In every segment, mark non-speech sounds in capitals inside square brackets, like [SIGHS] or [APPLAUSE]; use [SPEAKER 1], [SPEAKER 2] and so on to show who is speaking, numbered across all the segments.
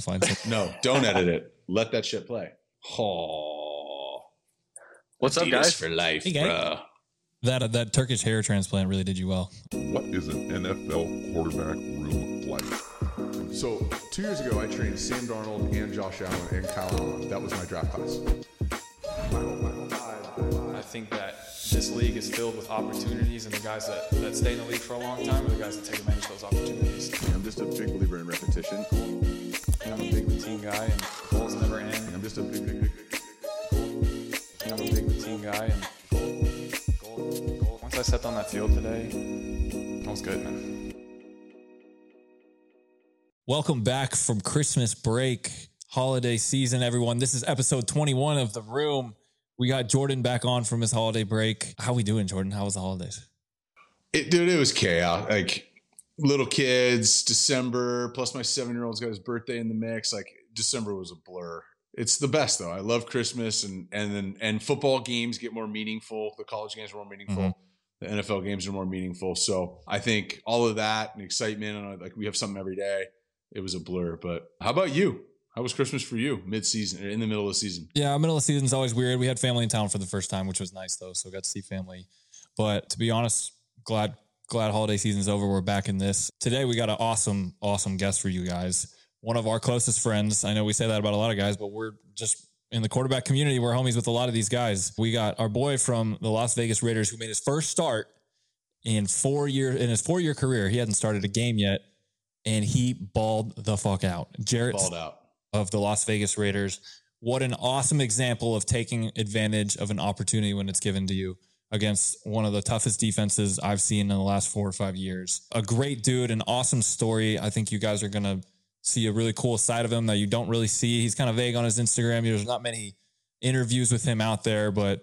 [SPEAKER 1] to find [LAUGHS] something.
[SPEAKER 2] No, don't edit it. Let that shit play. Oh,
[SPEAKER 3] What's up,
[SPEAKER 2] Adidas
[SPEAKER 3] guys?
[SPEAKER 2] For life,
[SPEAKER 1] Hey, guy.
[SPEAKER 2] bro.
[SPEAKER 1] That that Turkish hair transplant really did you well.
[SPEAKER 4] What is an NFL quarterback room like?
[SPEAKER 5] So two years ago, I trained Sam Darnold and Josh Allen and Kyle Allen. That was my draft class.
[SPEAKER 6] I think that this league is filled with opportunities, and the guys that, that stay in the league for a long time are the guys that take advantage of those opportunities.
[SPEAKER 5] I'm just a big believer in repetition.
[SPEAKER 6] And I'm a big routine guy, and goals never end.
[SPEAKER 5] I'm just a big, big, big, big
[SPEAKER 6] And I'm a big routine guy, and once I stepped on that field today, I was good, man.
[SPEAKER 1] Welcome back from Christmas break, holiday season, everyone. This is episode 21 of The Room. We got Jordan back on from his holiday break. How we doing, Jordan? How was the holidays?
[SPEAKER 2] It, dude, it was chaos. Like little kids, December, plus my seven year old's got his birthday in the mix. Like December was a blur. It's the best though. I love Christmas and and then and football games get more meaningful. The college games are more meaningful.
[SPEAKER 1] Mhm.
[SPEAKER 2] The NFL games are more meaningful. So I think all of that and excitement and like we have something every day. It was a blur. But how about you? How was Christmas for you mid season or in the middle of the season?
[SPEAKER 1] Yeah, middle of the season's always weird. We had family in town for the first time, which was nice though. So got to see family. But to be honest, glad glad holiday season's over. We're back in this. Today we got an awesome, awesome guest for you guys. One of our closest friends. I know we say that about a lot of guys, but we're just in the quarterback community, we're homies with a lot of these guys. We got our boy from the Las Vegas Raiders who made his first start in four year in his four year career. He hadn't started a game yet, and he balled the fuck out. Jarrett
[SPEAKER 2] Balled out.
[SPEAKER 1] of the Las Vegas Raiders. What an awesome example of taking advantage of an opportunity when it's given to you against one of the toughest defenses I've seen in the last four or five years. A great dude, an awesome story. I think you guys are going to see a really cool side of him that you don't really see. He's kind of vague on his Instagram. There's not many interviews with him out there, but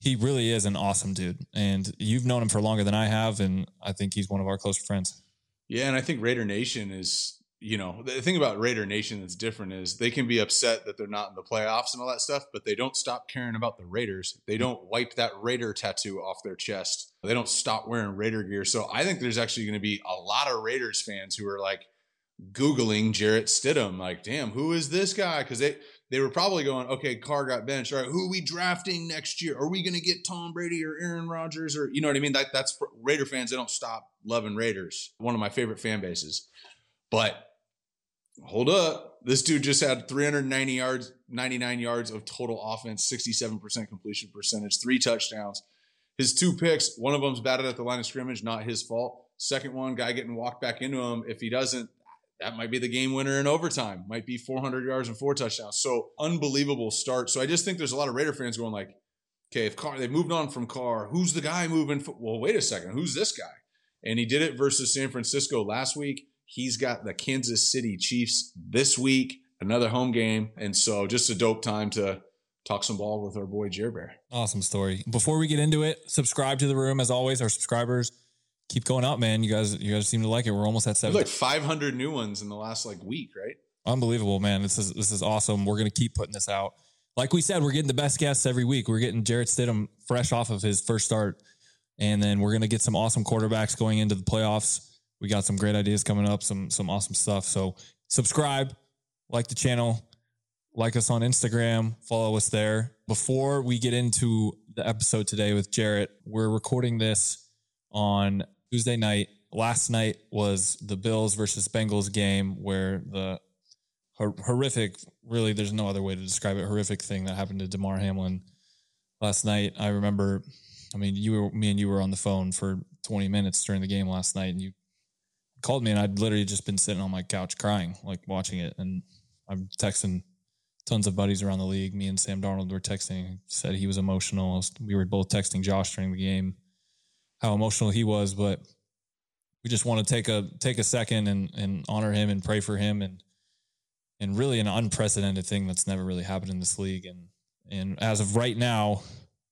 [SPEAKER 1] he really is an awesome dude. And you've known him for longer than I have. And I think he's one of our closer friends.
[SPEAKER 2] Yeah, and I think Raider Nation is, you know, the thing about Raider Nation that's different is they can be upset that they're not in the playoffs and all that stuff, but they don't stop caring about the Raiders. They mm-hmm. don't wipe that Raider tattoo off their chest. They don't stop wearing Raider gear. So I think there's actually going to be a lot of Raiders fans who are like Googling Jarrett Stidham, like, damn, who is this guy? Because they, they were probably going, okay, Carr got benched. All right, who are we drafting next year? Are we going to get Tom Brady or Aaron Rodgers? Or, you know what I mean? That, that's Raider fans. They don't stop loving Raiders. One of my favorite fan bases. But hold up. This dude just had 390 yards, 99 yards of total offense, 67% completion percentage, three touchdowns. His two picks, one of them's batted at the line of scrimmage, not his fault. Second one, guy getting walked back into him. If he doesn't, that might be the game winner in overtime. Might be 400 yards and four touchdowns. So unbelievable start. So I just think there's a lot of Raider fans going like, okay, if Carr, they've moved on from Carr, who's the guy moving? For, well, wait a second, who's this guy? And he did it versus San Francisco last week. He's got the Kansas City Chiefs this week, another home game, and so just a dope time to talk some ball with our boy Jer Bear.
[SPEAKER 1] Awesome story. Before we get into it, subscribe to the room as always. Our subscribers keep going up, man. You guys, you guys seem to like it. We're almost at seven.
[SPEAKER 2] like 500 new ones in the last like week, right?
[SPEAKER 1] Unbelievable, man. This is this is awesome. We're gonna keep putting this out. Like we said, we're getting the best guests every week. We're getting Jarrett Stidham fresh off of his first start, and then we're gonna get some awesome quarterbacks going into the playoffs. We got some great ideas coming up, some some awesome stuff. So subscribe, like the channel, like us on Instagram, follow us there. Before we get into the episode today with Jarrett, we're recording this on Tuesday night. Last night was the Bills versus Bengals game where the hor- horrific, really, there's no other way to describe it, horrific thing that happened to Damar Hamlin last night. I remember, I mean, you were, me and you were on the phone for 20 minutes during the game last night and you called me and I'd literally just been sitting on my couch crying, like watching it. And I'm texting tons of buddies around the league. Me and Sam Darnold were texting, said he was emotional. We were both texting Josh during the game how emotional he was, but we just want to take a take a second and and honor him and pray for him and and really an unprecedented thing that's never really happened in this league and and as of right now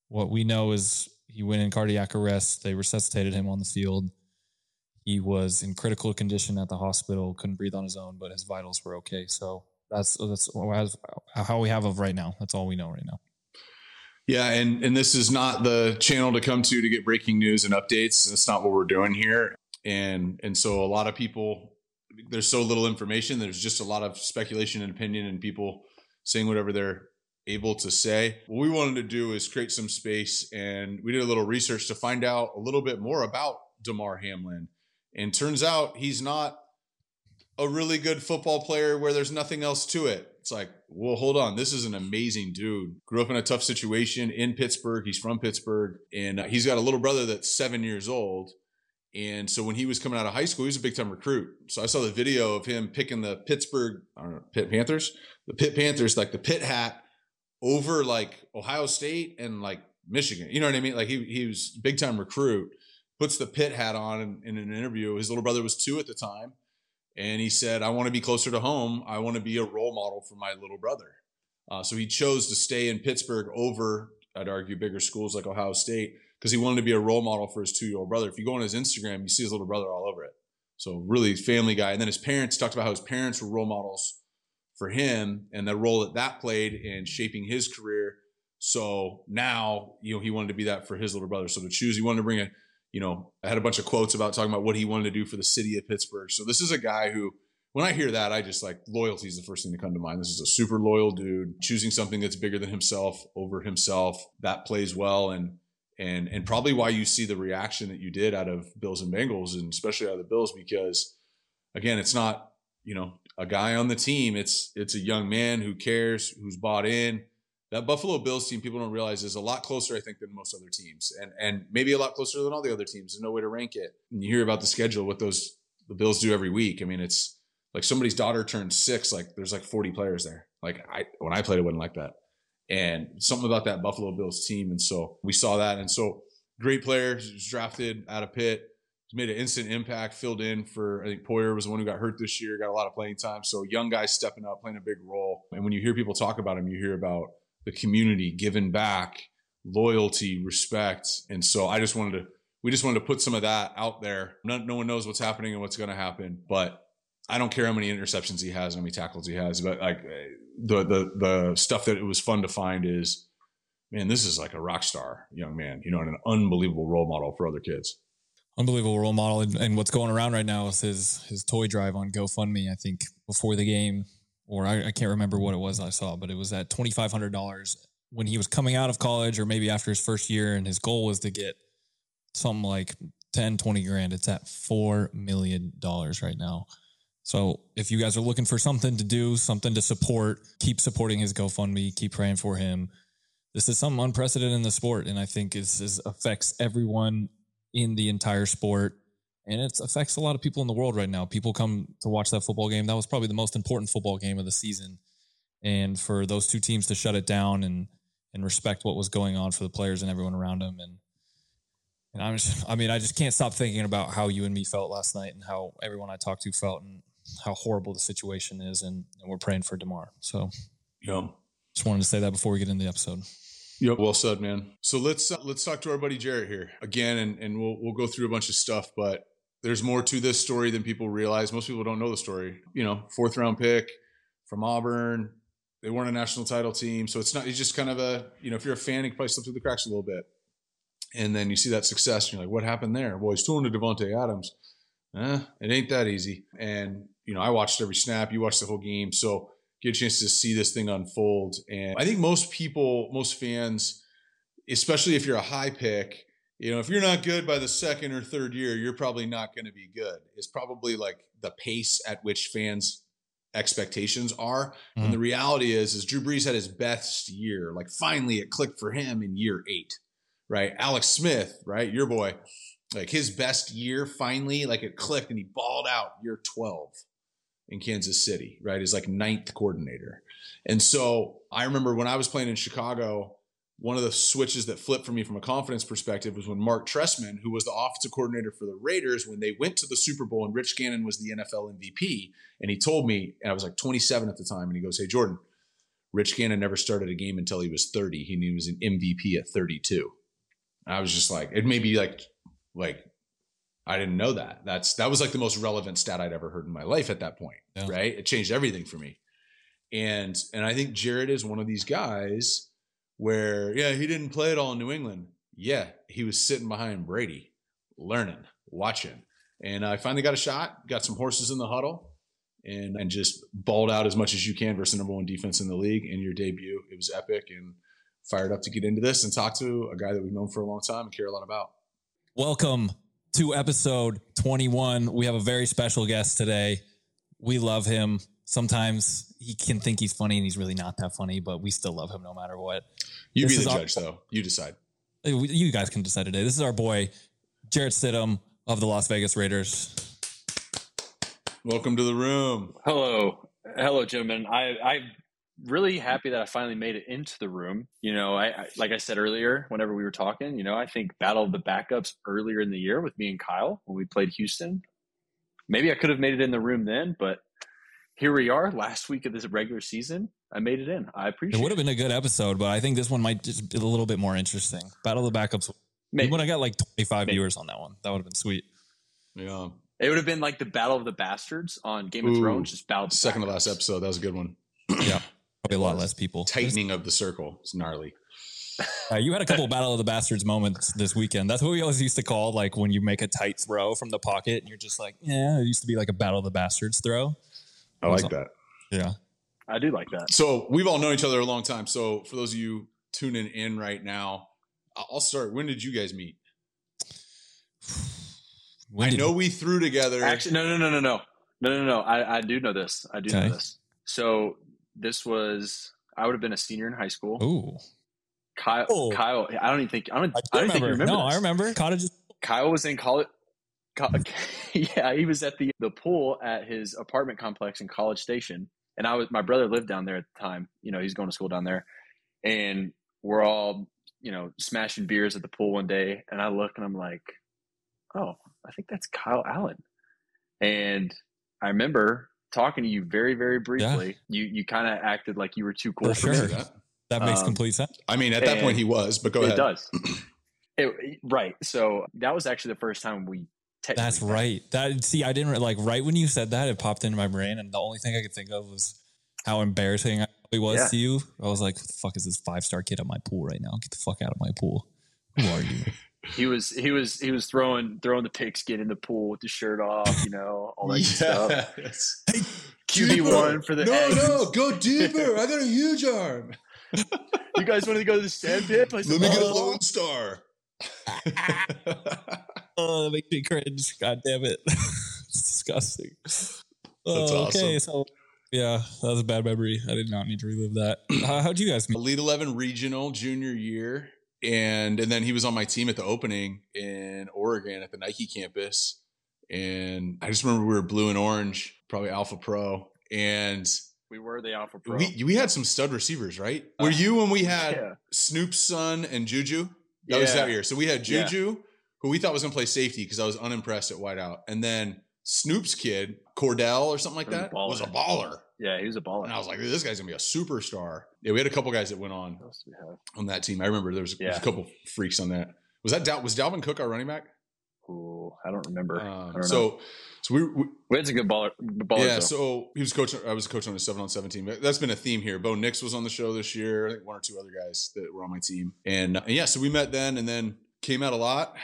[SPEAKER 1] what we know is he went in cardiac arrest they resuscitated him on the field he was in critical condition at the hospital couldn't breathe on his own but his vitals were okay so that's that's how we have of right now that's all we know right now
[SPEAKER 2] Yeah, and and this is not the channel to come to to get breaking news and updates. That's not what we're doing here. And and so a lot of people there's so little information. There's just a lot of speculation and opinion and people saying whatever they're able to say. What we wanted to do is create some space and we did a little research to find out a little bit more about Damar Hamlin. And turns out he's not a really good football player where there's nothing else to it. It's like, well, hold on. This is an amazing dude. Grew up in a tough situation in Pittsburgh. He's from Pittsburgh and he's got a little brother that's seven years old. And so when he was coming out of high school, he was a big time recruit. So I saw the video of him picking the Pittsburgh know, Pitt Panthers, the Pitt Panthers, like the Pitt hat over like Ohio State and like Michigan. You know what I mean? Like he he was big time recruit. Puts the Pitt hat on in, in an interview. His little brother was two at the time, and he said, "I want to be closer to home. I want to be a role model for my little brother." Uh, so he chose to stay in Pittsburgh over, I'd argue, bigger schools like Ohio State because he wanted to be a role model for his two year old brother. If you go on his Instagram, you see his little brother all over it. So really family guy. And then his parents talked about how his parents were role models for him and the role that that played in shaping his career. So now, you know, he wanted to be that for his little brother. So to choose, he wanted to bring a, you know, I had a bunch of quotes about talking about what he wanted to do for the city of Pittsburgh. So this is a guy who, when I hear that, I just like loyalty is the first thing to come to mind. This is a super loyal dude choosing something that's bigger than himself over himself. That plays well. And and and probably why you see the reaction that you did out of Bills and Bengals, and especially out of the Bills, because again, it's not you know a guy on the team. It's it's a young man who cares, who's bought in. That Buffalo Bills team, people don't realize, is a lot closer, I think, than most other teams, and and maybe a lot closer than all the other teams. There's no way to rank it. And you hear about the schedule, what those the Bills do every week. I mean, it's like somebody's daughter turned six. Like there's like 40 players there. Like I when I played, it wasn't like that and something about that Buffalo Bills team. And so we saw that. And so great player, drafted out of Pitt, made an instant impact, filled in for, I think Poyer was the one who got hurt this year, got a lot of playing time. So young guys stepping up, playing a big role. And when you hear people talk about him, you hear about the community giving back, loyalty, respect. And so I just wanted to, we just wanted to put some of that out there. No, no one knows what's happening and what's going to happen, but I don't care how many interceptions he has, how many tackles he has, but like the the the stuff that it was fun to find is, man, this is like a rock star young man, you know, and an unbelievable role model for other kids.
[SPEAKER 1] Unbelievable role model, and, and what's going around right now is his his toy drive on GoFundMe. I think before the game, or I, I can't remember what it was I saw, but it was at twenty five hundred dollars when he was coming out of college, or maybe after his first year, and his goal was to get something like 10, 20 grand. It's at four million dollars right now. So if you guys are looking for something to do, something to support, keep supporting his GoFundMe, keep praying for him. This is something unprecedented in the sport, and I think it affects everyone in the entire sport, and it affects a lot of people in the world right now. People come to watch that football game. That was probably the most important football game of the season, and for those two teams to shut it down and and respect what was going on for the players and everyone around them, and and I'm just, I mean, I just can't stop thinking about how you and me felt last night and how everyone I talked to felt, and how horrible the situation is, and, and we're praying for Damar. So,
[SPEAKER 2] yeah,
[SPEAKER 1] just wanted to say that before we get into the episode.
[SPEAKER 2] Yep, well said, man. So let's uh, let's talk to our buddy Jarrett here again, and and we'll we'll go through a bunch of stuff, but there's more to this story than people realize. Most people don't know the story. You know, fourth round pick from Auburn. They weren't a national title team, so it's not. It's just kind of a you know, if you're a fan, you probably slip through the cracks a little bit. And then you see that success, and you're like, what happened there? Well, he's throwing to Davante Adams. Eh, it ain't that easy. And you know, I watched every snap. You watched the whole game, so get a chance to see this thing unfold. And I think most people, most fans, especially if you're a high pick, you know, if you're not good by the second or third year, you're probably not going to be good. It's probably like the pace at which fans expectations are. Mm-hmm. And the reality is, is Drew Brees had his best year. Like finally it clicked for him in year eight, right? Alex Smith, right? Your boy, like his best year finally, like it clicked and he balled out year 12 in Kansas City, right? As like ninth coordinator. And so I remember when I was playing in Chicago, one of the switches that flipped for me from a confidence perspective was when Marc Trestman, who was the offensive coordinator for the Raiders, when they went to the Super Bowl and Rich Gannon was the NFL MVP, and he told me, and I was like 27 at the time, and he goes, Hey, Jordan, Rich Gannon never started a game until he was 30. He knew he was an MVP at 32. And I was just like, it made me like, like I didn't know that. That's that was like the most relevant stat I'd ever heard in my life at that point. Yeah. Right? It changed everything for me. And and I think Jarrett is one of these guys where yeah, he didn't play it all in New England. Yeah, he was sitting behind Brady, learning, watching. And I finally got a shot, got some horses in the huddle. and and just balled out as much as you can versus the number one defense in the league in your debut. It was epic and fired up to get into this and talk to a guy that we've known for a long time and care a lot about.
[SPEAKER 1] Welcome to episode 21. We have a very special guest today. We love him. Sometimes he can think he's funny and he's really not that funny, but we still love him no matter what.
[SPEAKER 2] You
[SPEAKER 1] This
[SPEAKER 2] be
[SPEAKER 1] is
[SPEAKER 2] the
[SPEAKER 1] our-
[SPEAKER 2] judge, though. You decide.
[SPEAKER 1] Uh, you guys can decide today. This is our boy, Jarrett Stidham of the Las Vegas Raiders.
[SPEAKER 2] Welcome to the room.
[SPEAKER 3] Hello, hello, gentlemen. I I'm really happy that I finally made it into the room. You know, I, I like I said earlier, whenever we were talking, you know, I think battle of the backups earlier in the year with me and Kyle when we played Houston. Maybe I could have made it in the room then, but here we are, last week of this regular season. I made it in. I appreciate
[SPEAKER 1] It
[SPEAKER 3] appreciate
[SPEAKER 1] would have been a good episode, but I think this one might just be a little bit more interesting. Battle of the Backups. We
[SPEAKER 3] Maybe.
[SPEAKER 1] would have got like 25
[SPEAKER 3] Maybe.
[SPEAKER 1] viewers on that one. That would have been sweet.
[SPEAKER 2] Yeah.
[SPEAKER 3] It would have been like the Battle of the Bastards on Game of
[SPEAKER 2] Ooh,
[SPEAKER 3] Thrones, just battle of the
[SPEAKER 2] Second to last episode. That was a good one.
[SPEAKER 1] Yeah. Probably a lot less people.
[SPEAKER 2] Tightening of the circle. It's gnarly. [LAUGHS]
[SPEAKER 1] Uh, you had a couple Battle of the Bastards moments this weekend. That's what we always used to call like when you make a tight throw from the pocket and you're just like, yeah, it used to be like a Battle of the Bastards throw.
[SPEAKER 2] I like that.
[SPEAKER 1] Yeah.
[SPEAKER 3] I do like that.
[SPEAKER 2] So we've all known each other a long time. So for those of you tuning in right now, I- I'll start. When did you guys meet?
[SPEAKER 1] When
[SPEAKER 2] I know we threw together.
[SPEAKER 3] Actually, no, no, no, no, no, no, no, no. I, I do know this. I do
[SPEAKER 1] Okay.
[SPEAKER 3] know this. So this was I would have been a senior in high school.
[SPEAKER 1] Ooh.
[SPEAKER 3] Kyle,
[SPEAKER 1] Oh.
[SPEAKER 3] Kyle. I don't even think I don't.
[SPEAKER 1] I,
[SPEAKER 3] I, don't think you
[SPEAKER 1] remember.
[SPEAKER 3] remember.
[SPEAKER 1] No,
[SPEAKER 3] this.
[SPEAKER 1] I remember. Cottages.
[SPEAKER 3] Kyle was in college. [LAUGHS] yeah, he was at the the pool at his apartment complex in College Station, and I was my brother lived down there at the time. You know, he's going to school down there, and we're all you know smashing beers at the pool one day, and I look and I'm like, oh, I think that's Kyle Allen, and I remember talking to you very very briefly. You you kind of acted like you were too cool
[SPEAKER 1] For
[SPEAKER 3] for, me.
[SPEAKER 1] sure.
[SPEAKER 2] That.
[SPEAKER 1] That makes
[SPEAKER 3] Um,
[SPEAKER 1] complete sense.
[SPEAKER 2] I mean, at that point
[SPEAKER 3] point
[SPEAKER 2] he was, but go
[SPEAKER 3] it
[SPEAKER 2] ahead.
[SPEAKER 3] It does. [CLEARS THROAT] It- right. So that was actually the first time we. Technically
[SPEAKER 1] That's
[SPEAKER 3] met.
[SPEAKER 1] right. That see, I didn't like right when you said that, it popped into my brain, and the only thing I could think of was how embarrassing I probably was
[SPEAKER 3] Yeah.
[SPEAKER 1] to you. I was like, "What the fuck is this five star kid at my pool right now? Get the fuck out of my pool. Who are you?" [LAUGHS]
[SPEAKER 3] He was he was he was throwing throwing the pigskin in the pool with the shirt off, you know, all that good stuff. [LAUGHS]
[SPEAKER 2] Yes.
[SPEAKER 3] QB one for the
[SPEAKER 2] no,
[SPEAKER 3] eggs.
[SPEAKER 2] no, go deeper. I got a huge arm.
[SPEAKER 3] You guys want to go to the sand pit?
[SPEAKER 2] Let
[SPEAKER 3] said,
[SPEAKER 2] me get a. Lone Star. [LAUGHS]
[SPEAKER 1] oh, that makes me cringe. God damn it, [LAUGHS] it's disgusting. Oh, Okay,
[SPEAKER 2] awesome.
[SPEAKER 1] so yeah, that was a bad memory. I did not need to relive that. [CLEARS THROAT] How, how'd you guys meet?
[SPEAKER 2] Elite Eleven regional junior year, and and then he was on my team at the opening in Oregon at the Nike campus, and I just remember we were blue and orange, probably Alpha Pro, and
[SPEAKER 3] We were the Alpha Pro.
[SPEAKER 2] we we had some stud receivers, right? Were uh, you when we had
[SPEAKER 3] yeah.
[SPEAKER 2] Snoop's son and Juju? That was that year. So we had
[SPEAKER 3] Yeah.
[SPEAKER 2] Who we thought was going to play safety because I was unimpressed at wideout, and then Snoop's kid Cordell or something like
[SPEAKER 3] a
[SPEAKER 2] that
[SPEAKER 3] baller.
[SPEAKER 2] was a baller.
[SPEAKER 3] Yeah, he was a baller.
[SPEAKER 2] And I was like, this guy's gonna be a superstar. Yeah, we had a couple guys that went on
[SPEAKER 3] What else do we
[SPEAKER 2] on that team. I remember there was, there was a couple freaks on that. Was that Dal- was Dalvin Cook our running back?
[SPEAKER 3] Ooh, I don't remember. I
[SPEAKER 2] Um,
[SPEAKER 3] don't know.
[SPEAKER 2] so so we, we
[SPEAKER 3] we had some good baller, ballers.
[SPEAKER 2] yeah.
[SPEAKER 3] though.
[SPEAKER 2] So he was coach. I was a coach on a seven on seven team. That's been a theme here. Bo Nix was on the show this year. I think one or two other guys that were on my team. And, and yeah, so we met then, and then came out a lot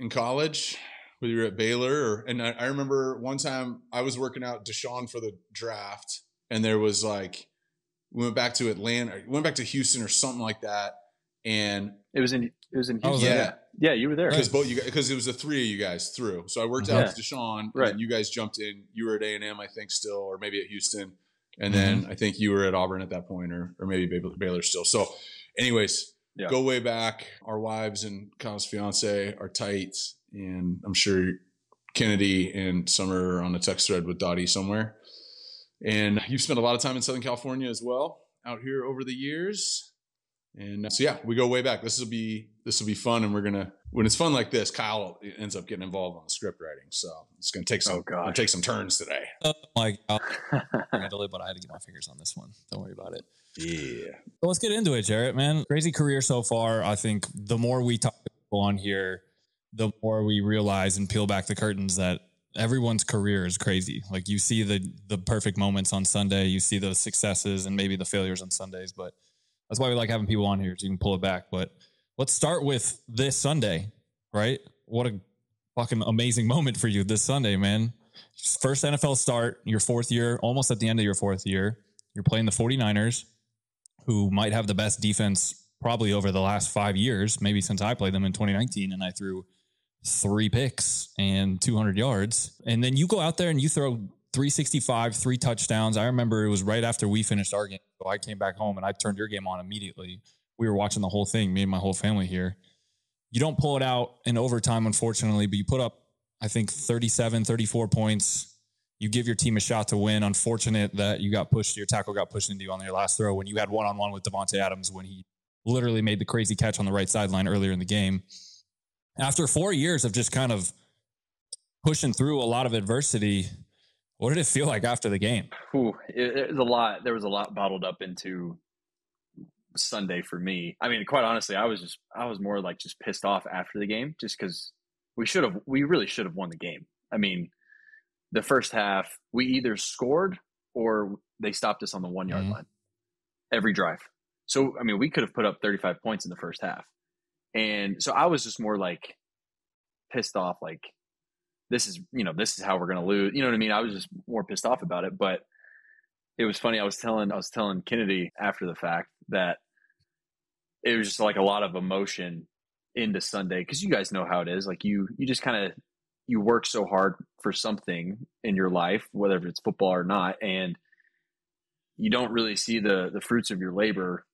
[SPEAKER 2] in college. Whether you're at Baylor or, and I, I remember one time I was working out Deshaun for the draft, and there was like we went back to Atlanta, we went back to Houston or something like that, and
[SPEAKER 3] it was in it was in
[SPEAKER 1] I was
[SPEAKER 3] Houston.
[SPEAKER 2] yeah,
[SPEAKER 3] yeah, you were there.
[SPEAKER 2] because both you guys because it was the three of you guys through. So I worked out
[SPEAKER 3] Yeah.
[SPEAKER 2] with Deshaun, and
[SPEAKER 3] Right.
[SPEAKER 2] then you guys jumped in. You were at A and M, I think, still, or maybe at Houston, and then mm-hmm. I think you were at Auburn at that point, or or maybe Baylor, Baylor still. So, anyways,
[SPEAKER 3] Yeah.
[SPEAKER 2] go way back. Our wives and Kyle's fiance are tight, and I'm sure Kennedy and Summer are on a text thread with Dottie somewhere. And you've spent a lot of time in Southern California as well, out here over the years. And uh, so yeah, we go way back. This will be this will be fun, and we're gonna when it's fun like this, Kyle ends up getting involved on the script writing. So it's gonna take some
[SPEAKER 3] Oh, gosh.
[SPEAKER 2] gonna take some turns today.
[SPEAKER 1] Oh my [LAUGHS] god, I had to it, but I had to get my fingers on this one. Don't worry about it.
[SPEAKER 2] Yeah,
[SPEAKER 1] let's get into it, Jarrett. Man, crazy career so far. I think the more we talk to people on here, the more we realize and peel back the curtains that everyone's career is crazy. Like you see the the perfect moments on Sunday, you see those successes and maybe the failures on Sundays, but that's why we like having people on here so you can pull it back. But let's start with this Sunday, right? What a fucking amazing moment for you this Sunday, man. First NFL start, your fourth year, almost at the end of your fourth year. You're playing the 49ers, who might have the best defense probably over the last five years, maybe since I played them in 2019 and I threw three picks and 200 yards. And then you go out there and you throw 365, three touchdowns. I remember it was right after we finished our game. So I came back home and I turned your game on immediately. We were watching the whole thing, me and my whole family here. You don't pull it out in overtime, unfortunately, but you put up, I think, 37, 34 points. You give your team a shot to win. Unfortunate that you got pushed, your tackle got pushed into you on your last throw when you had one on one with Davante Adams when he literally made the crazy catch on the right sideline earlier in the game. After four years of just kind of pushing through a lot of adversity, what did it feel like after the game?
[SPEAKER 3] Ooh, it, it was a lot. There was a lot bottled up into Sunday for me. I mean, quite honestly, I was just I was more like just pissed off after the game, just because we should have we really should have won the game. I mean, the first half we either scored or they stopped us on the one yard
[SPEAKER 1] Mhm.
[SPEAKER 3] line every drive. So I mean, we could have put up thirty five points in the first half, and so I was just more like pissed off, like this is you know this is how we're gonna lose. You know what I mean? I was just more pissed off about it, but it was funny. I was telling I was telling Kennedy after the fact that it was just like a lot of emotion into Sunday because you guys know how it is. Like you you just kind of you work so hard for something in your life, whether it's football or not, and you don't really see the the fruits of your labor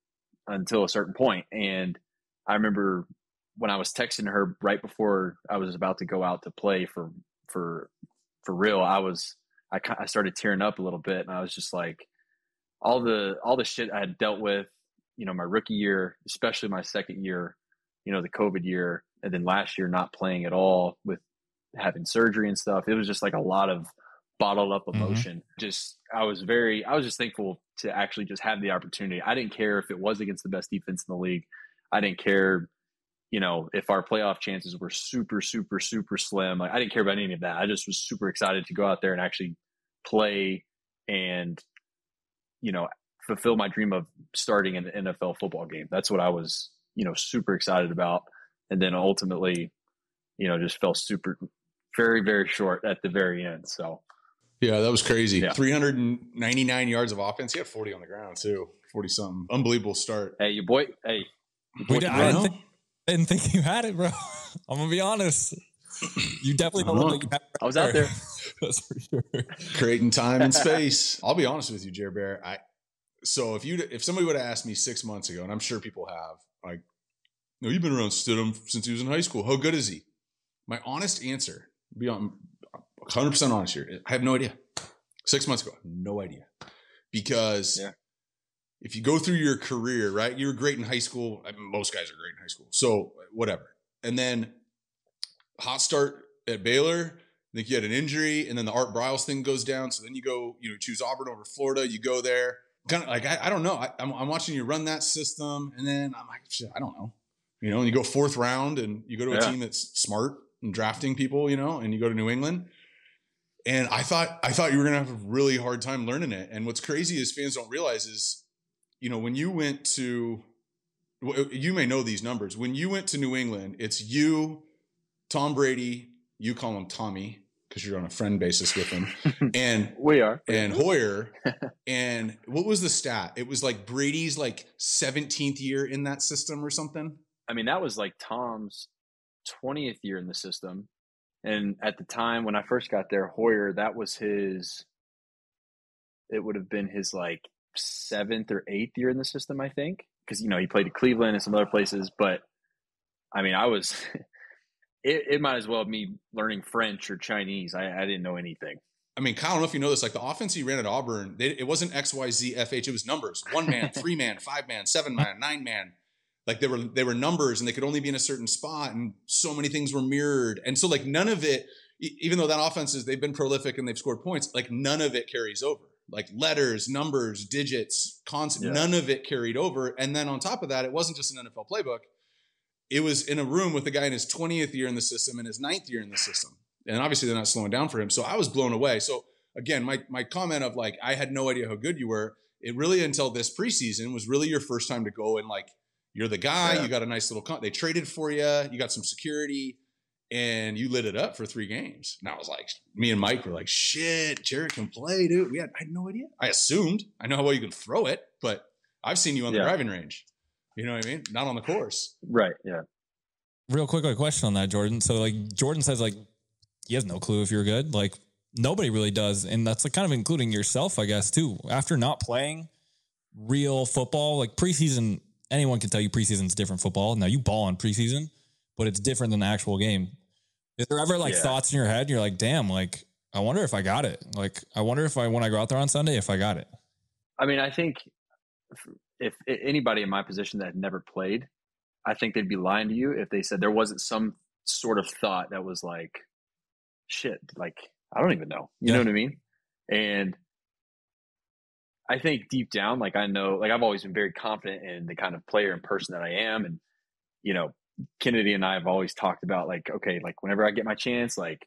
[SPEAKER 3] until a certain point. And I remember when I was texting her right before I was about to go out to play for for for real, I was I I started tearing up a little bit, and I was just like, all the all the shit I had dealt with, you know, my rookie year, especially my second year, you know, the COVID year, and then last year not playing at all with having surgery and stuff. It was just like a lot of bottled up
[SPEAKER 1] Mhm.
[SPEAKER 3] emotion. Just I was very I was just thankful to actually just have the opportunity. I didn't care if it was against the best defense in the league. I didn't care, you know, if our playoff chances were super, super, super slim. Like I didn't care about any of that. I just was super excited to go out there and actually play and, you know, fulfill my dream of starting an NFL football game. That's what I was, you know, super excited about. And then ultimately, you know, just felt super, very, very short at the very end. So
[SPEAKER 2] Yeah, that was crazy.
[SPEAKER 3] Yeah.
[SPEAKER 2] 399 yards of offense. He had 40 on the ground too. 40 something. Unbelievable start.
[SPEAKER 3] hey, your boy, hey, your boy
[SPEAKER 1] did, I didn't think, I didn't think you had it, bro. [LAUGHS] I'm gonna be honest. You definitely don't look like you had it.
[SPEAKER 3] I was out there. [LAUGHS]
[SPEAKER 1] That's for sure.
[SPEAKER 2] Creating time and [LAUGHS] space. I'll be honest with you, Jer Bear. I so if you if somebody would have asked me six months ago, and I'm sure people have, like, no, you've been around Stidham since he was in high school. How good is he? My honest answer, be on 100 percent honest here. I have no idea. Six months ago, no idea because
[SPEAKER 3] Yeah.
[SPEAKER 2] if you go through your career, right, you were great in high school. I mean, most guys are great in high school, so whatever. And then hot start at Baylor. I think you had an injury, and then the Art Briles thing goes down. So then you go, you know, choose Auburn over Florida. You go there, kind of like I, I don't know. I, I'm, I'm watching you run that system, and then I'm like, shit, I don't know. You know, and you go fourth round, and you go to a
[SPEAKER 3] Yeah.
[SPEAKER 2] team that's smart and drafting people. You know, and you go to New England. And I thought I thought you were gonna have a really hard time learning it. And what's crazy is fans don't realize is, you know, when you went to, you may know these numbers. When you went to New England, it's you, Tom Brady. You call him Tommy because you're on a friend basis with him, [LAUGHS] and
[SPEAKER 3] We are.
[SPEAKER 2] and Hoyer. [LAUGHS] and what was the stat? It was like Brady's like 17th year in that system or something.
[SPEAKER 3] I mean, that was like Tom's 20th year in the system. And at the time when I first got there, Hoyer, that was his, it would have been his like seventh or eighth year in the system, I think. Because, you know, he played at Cleveland and some other places. But I mean, I was, [LAUGHS] it, it might as well be learning French or Chinese. I, I didn't know anything.
[SPEAKER 2] I mean, Kyle, I don't know if you know this. Like the offense he ran at Auburn, they, it wasn't X, Y, Z, F, H. It was numbers: one man, [LAUGHS] three man, five man, seven man, nine man. Like they were they were numbers, and they could only be in a certain spot, and so many things were mirrored. And so, like none of it, even though that offense is they've been prolific and they've scored points, like none of it carries over. Like letters, numbers, digits, concept,
[SPEAKER 3] Yeah.
[SPEAKER 2] none of it carried over. And then on top of that, it wasn't just an NFL playbook. It was in a room with a guy in his 20th year in the system and his ninth year in the system. And obviously they're not slowing down for him. So I was blown away. So again, my my comment of like I had no idea how good you were. It really until this preseason was really your first time to go and like you're the guy.
[SPEAKER 3] Yeah.
[SPEAKER 2] You got a nice little. Con- they traded for you. You got some security, and you lit it up for three games. And I was like, me and Mike were like, shit, Jarrett can play, dude. We had, I had no idea. I assumed I know how well you can throw it, but I've seen you on the
[SPEAKER 3] Yeah.
[SPEAKER 2] driving range. You know what I mean? Not on the course.
[SPEAKER 3] Right. Yeah.
[SPEAKER 1] Real quick, a question on that, Jordan. So like Jordan says, like he has no clue if you're good. Like nobody really does, and that's like kind of including yourself, I guess, too. After not playing real football, like preseason, anyone can tell you preseason's different football. Now you ball in preseason, but it's different than the actual game. Is there ever like
[SPEAKER 3] Yeah.
[SPEAKER 1] thoughts in your head? You're like, damn, like I wonder if I got it. Like I wonder if I when I go out there on Sunday, if I got it.
[SPEAKER 3] I mean, I think if, if anybody in my position that had never played, I think they'd be lying to you if they said there wasn't some sort of thought that was like, shit, like, I don't even know. You
[SPEAKER 1] Yeah.
[SPEAKER 3] know what I mean? And I think deep down, like, I know, like, I've always been very confident in the kind of player and person that I am. And, you know, Kennedy and I have always talked about, like, okay, like, whenever I get my chance, like,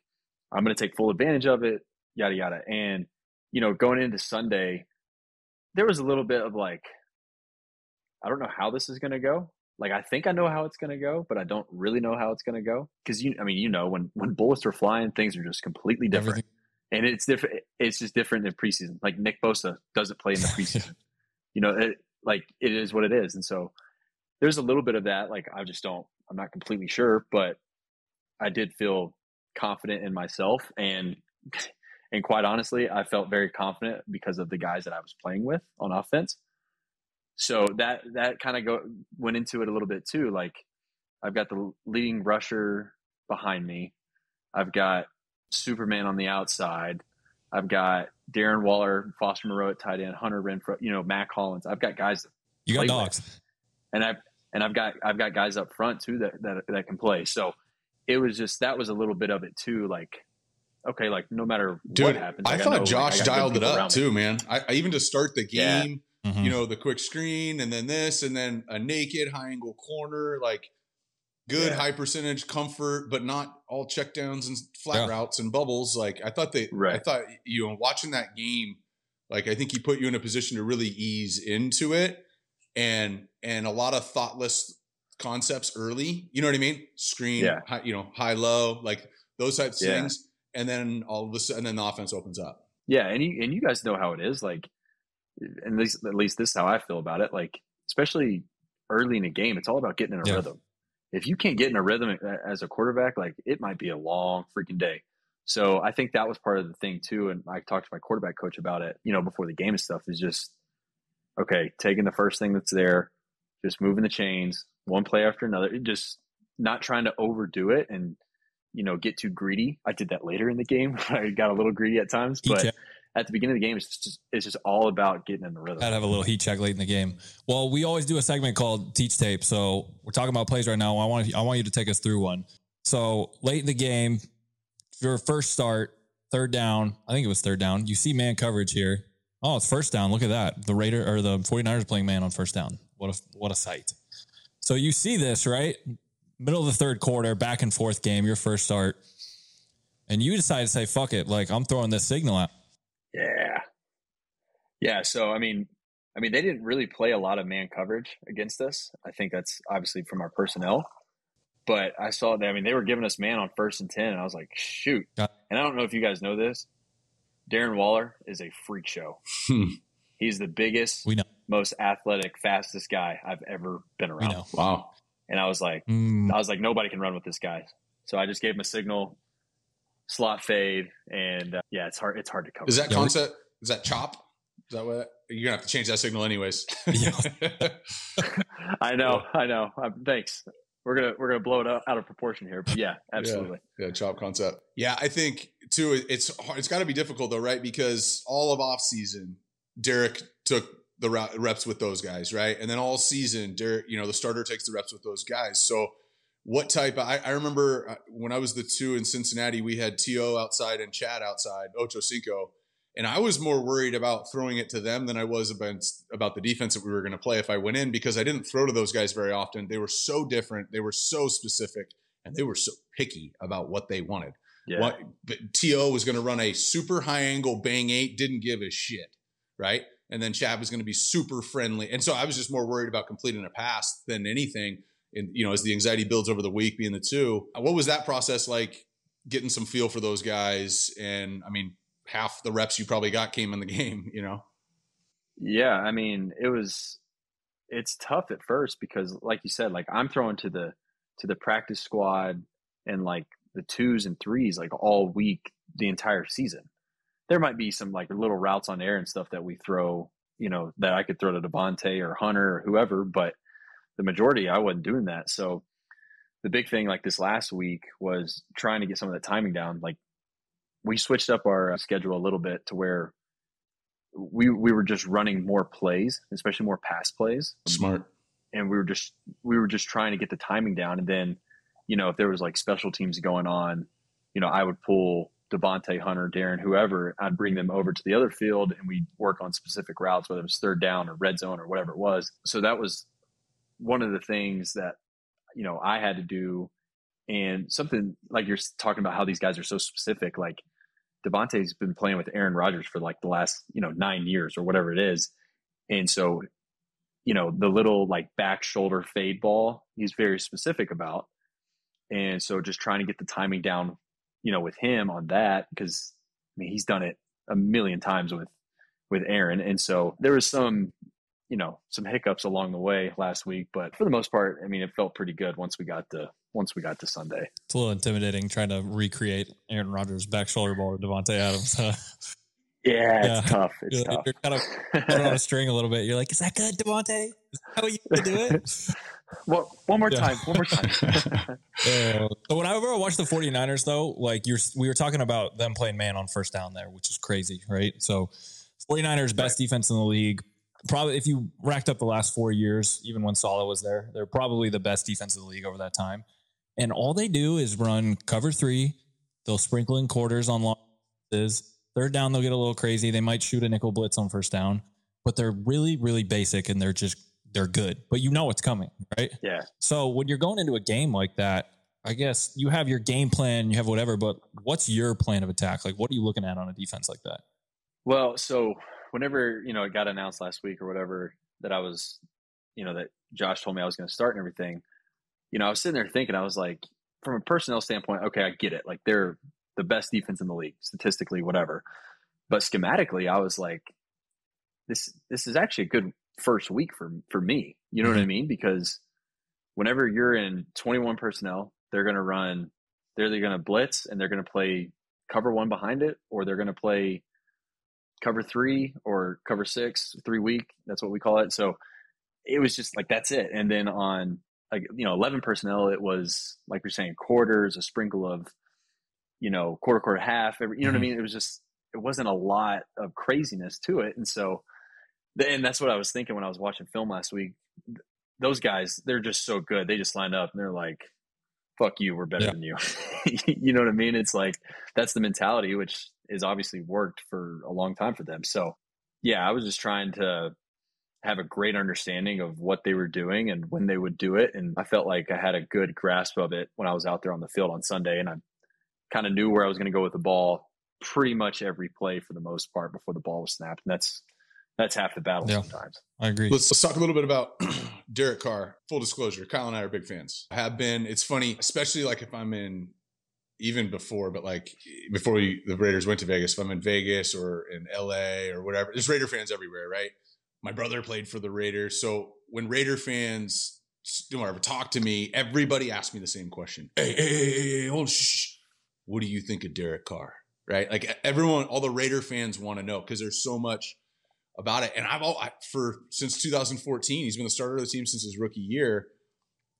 [SPEAKER 3] I'm going to take full advantage of it, yada, yada. And, you know, going into Sunday, there was a little bit of like, I don't know how this is going to go. Like, I think I know how it's going to go, but I don't really know how it's going to go. Cause you, I mean, you know, when, when bullets are flying, things are just completely different.
[SPEAKER 1] Everything.
[SPEAKER 3] And it's different. It's just different in preseason. Like Nick Bosa doesn't play in the [LAUGHS] preseason. you know, it, like it is what it is. And so there's a little bit of that. Like, I just don't, I'm not completely sure, but I did feel confident in myself and [LAUGHS] and quite honestly i felt very confident because of the guys that i was playing with on offense so that that kind of go went into it a little bit too like i've got the leading rusher behind me i've got superman on the outside i've got darren waller foster moreau at tight end hunter renfrow you know mack hollins i've got guys
[SPEAKER 1] You got
[SPEAKER 3] Play
[SPEAKER 1] dogs.
[SPEAKER 3] and I've and I've got I've got guys up front too that that that can play. So it was just that was a little bit of it too. Like, okay, like no matter what
[SPEAKER 2] Dude,
[SPEAKER 3] happens,
[SPEAKER 2] I
[SPEAKER 3] like,
[SPEAKER 2] thought
[SPEAKER 3] know, like,
[SPEAKER 2] Josh
[SPEAKER 3] I
[SPEAKER 2] dialed it up
[SPEAKER 3] around me.
[SPEAKER 2] too, man. I, I even to start the
[SPEAKER 3] Yeah.
[SPEAKER 2] game,
[SPEAKER 1] Mhm.
[SPEAKER 2] you know, the quick screen and then this and then a naked high angle corner, like good
[SPEAKER 3] Yeah.
[SPEAKER 2] high percentage comfort, but not all check downs and flat
[SPEAKER 1] Yeah.
[SPEAKER 2] routes and bubbles. Like I thought they, I thought you know, watching that game, like I think he put you in a position to really ease into it, and and a lot of thoughtless concepts early. You know what I mean? Screen,
[SPEAKER 3] Yeah.
[SPEAKER 2] high, you know, high low, like those types of
[SPEAKER 3] Yeah.
[SPEAKER 2] things, and then all of a sudden, and then the offense opens up.
[SPEAKER 3] Yeah, and you and you guys know how it is. Like, and at least at least this is how I feel about it. Like, especially early in a game, it's all about getting in a
[SPEAKER 1] Yeah.
[SPEAKER 3] rhythm. If you can't get in a rhythm as a quarterback, like it might be a long freaking day. So I think that was part of the thing too. And I talked to my quarterback coach about it, you know, before the game and stuff. Is just okay, taking the first thing that's there, just moving the chains, one play after another, just not trying to overdo it and you know get too greedy. I did that later in the game. [LAUGHS] I got a little greedy at times, but. At the beginning of the game, it's just it's just all about getting in the rhythm.
[SPEAKER 1] To have a little heat check late in the game. Well, we always do a segment called Teach Tape. So we're talking about plays right now. I want I want you to take us through one. So late in the game, your first start, third down. I think it was third down. You see man coverage here. Oh, it's first down. Look at that. The Raider or the 49ers playing man on first down. What a what a sight. So you see this, right? Middle of the third quarter, back and forth game, your first start. And you decide to say, fuck it. Like, I'm throwing this signal out.
[SPEAKER 3] Yeah. Yeah. So, I mean, I mean, they didn't really play a lot of man coverage against us. I think that's obviously from our personnel. But I saw that. I mean, they were giving us man on first and 10, and I was like, shoot. And I don't know if you guys know this. Darren Waller is a freak show. [LAUGHS] He's the biggest,
[SPEAKER 1] We know.
[SPEAKER 3] most athletic, fastest guy I've ever been around.
[SPEAKER 2] Wow.
[SPEAKER 3] And I was like,
[SPEAKER 1] Mm,
[SPEAKER 3] I was like, nobody can run with this guy. So I just gave him a signal, slot fade, and uh, yeah, it's hard. It's hard to cover.
[SPEAKER 2] Is that concept? Is that chop? Is that what? You're gonna have to change that signal anyways. [LAUGHS]
[SPEAKER 3] I know, I know. Um, thanks. We're gonna we're gonna blow it out, out of proportion here, but yeah, absolutely.
[SPEAKER 2] yeah, chop concept. Yeah, I think too. it- It's hard- it's got to be difficult though, right? Because all of off season, Derek took the reps with those guys, right? And then all season, Derek, you know, the starter takes the reps with those guys. So, what type? Of, I, I remember uh, when I was the two in Cincinnati, we had T.O. outside and Chad outside, Ocho Cinco. And I was more worried about throwing it to them than I was about, about the defense that we were going to play if I went in because I didn't throw to those guys very often. They were so different, they were so specific, and they were so picky about what they wanted.
[SPEAKER 3] Yeah,
[SPEAKER 2] What but T.O. was going to run a super high angle bang eight, didn't give a shit, right? And then Chad was going to be super friendly, and so I was just more worried about completing a pass than anything. and you know as the anxiety builds over the week being the two what was that process like getting some feel for those guys and i mean half the reps you probably got came in the [LAUGHS] game you know
[SPEAKER 3] yeah i mean it was it's tough at first because like you said like i'm throwing to the to the practice squad and like the twos and threes like all week the entire season there might be some like little routes on air and stuff that we throw you know that i could throw to davante or hunter or whoever but the majority I wasn't doing that. So the big thing like this last week was trying to get some of the timing down. Like we switched up our uh, schedule a little bit to where we we were just running more plays, especially more pass plays.
[SPEAKER 2] Smart.
[SPEAKER 3] And we were just we were just trying to get the timing down. And then, you know, if there was like special teams going on, you know, I would pull Davante Hunter, Darren, whoever, I'd bring them over to the other field and we'd work on specific routes, whether it was third down or red zone or whatever it was. So that was one of the things that you know I had to do, and something like you're talking about how these guys are so specific. Like Davante's been playing with Aaron Rodgers for like the last you know nine years or whatever it is, and so you know the little like back shoulder fade ball he's very specific about, and so just trying to get the timing down, you know, with him on that because I mean he's done it a million times with with Aaron, and so there was some you know some hiccups along the way last week, but for the most part, I mean, it felt pretty good once we got to once we got to Sunday.
[SPEAKER 1] It's a little intimidating trying to recreate Aaron Rodgers' back shoulder ball to Davante Adams.
[SPEAKER 3] yeah, [LAUGHS] yeah, it's tough. It's
[SPEAKER 1] you're,
[SPEAKER 3] tough.
[SPEAKER 1] You're kind of put on a string a little bit. You're like, "Is that good, that how you do it?" [LAUGHS]
[SPEAKER 3] well, one more yeah. time. One more time. [LAUGHS]
[SPEAKER 1] uh, so whenever I watch the 49ers, though, like you're, we were talking about them playing man on first down there, which is crazy, right? So 49ers best right. defense in the league, probably if you racked up the last four years, even when Saleh was there, they're probably the best defense of the league over that time. And all they do is run cover three. They'll sprinkle in quarters on losses. Third down, they'll get a little crazy. They might shoot a nickel blitz on first down, but they're really, really basic and they're just they're good. But you know it's coming, right?
[SPEAKER 3] Yeah.
[SPEAKER 1] So when you're going into a game like that, I guess you have your game plan, you have whatever, but what's your plan of attack? Like what are you looking at on a defense like that?
[SPEAKER 3] Well, so whenever you know it got announced last week or whatever that I was, you know, that Josh told me I was going to start and everything, you know, I was sitting there thinking, I was like, from a personnel standpoint, okay, I get it. Like they're the best defense in the league, statistically, whatever. But schematically, I was like, this this is actually a good first week for for me. You know mm-hmm. what I mean? Because whenever you're in 21 personnel, they're going to run. They're either going to blitz and they're going to play cover one behind it, or they're going to play cover three or cover six, three week. That's what we call it. So it was just like that's it. And then on like you know eleven personnel, it was like you're saying quarters, a sprinkle of you know quarter, quarter, half. Every, you know mm-hmm. what I mm-hmm. mean? It was just it wasn't a lot of craziness to it. And so, and that's what I was thinking when I was watching film last week. Those guys, they're just so good. They just line up and they're like, fuck you, we're better yeah. than you. [LAUGHS] you know what I mean? It's like that's the mentality, which is obviously worked for a long time for them. So yeah, I was just trying to have a great understanding of what they were doing and when they would do it. And I felt like I had a good grasp of it when I was out there on the field on Sunday and I kind of knew where I was going to go with the ball pretty much every play for the most part before the ball was snapped. And that's that's half the battle yeah, sometimes.
[SPEAKER 1] I agree.
[SPEAKER 2] Let's, let's, talk a little bit about [CLEARS THROAT] Derek Carr. Full disclosure, Kyle and I are big fans. Have been. It's funny, especially like if I'm in even before, but like before we, the Raiders went to Vegas, if I'm in Vegas or in LA or whatever, there's Raider fans everywhere, right? My brother played for the Raiders. So when Raider fans whatever talk to me, everybody asks me the same question. Hey, hey, hey, hey, hold shh. What do you think of Derek Carr? Right? Like everyone, all the Raider fans want to know because there's so much about it. And I've all I, for since 2014, he's been the starter of the team since his rookie year.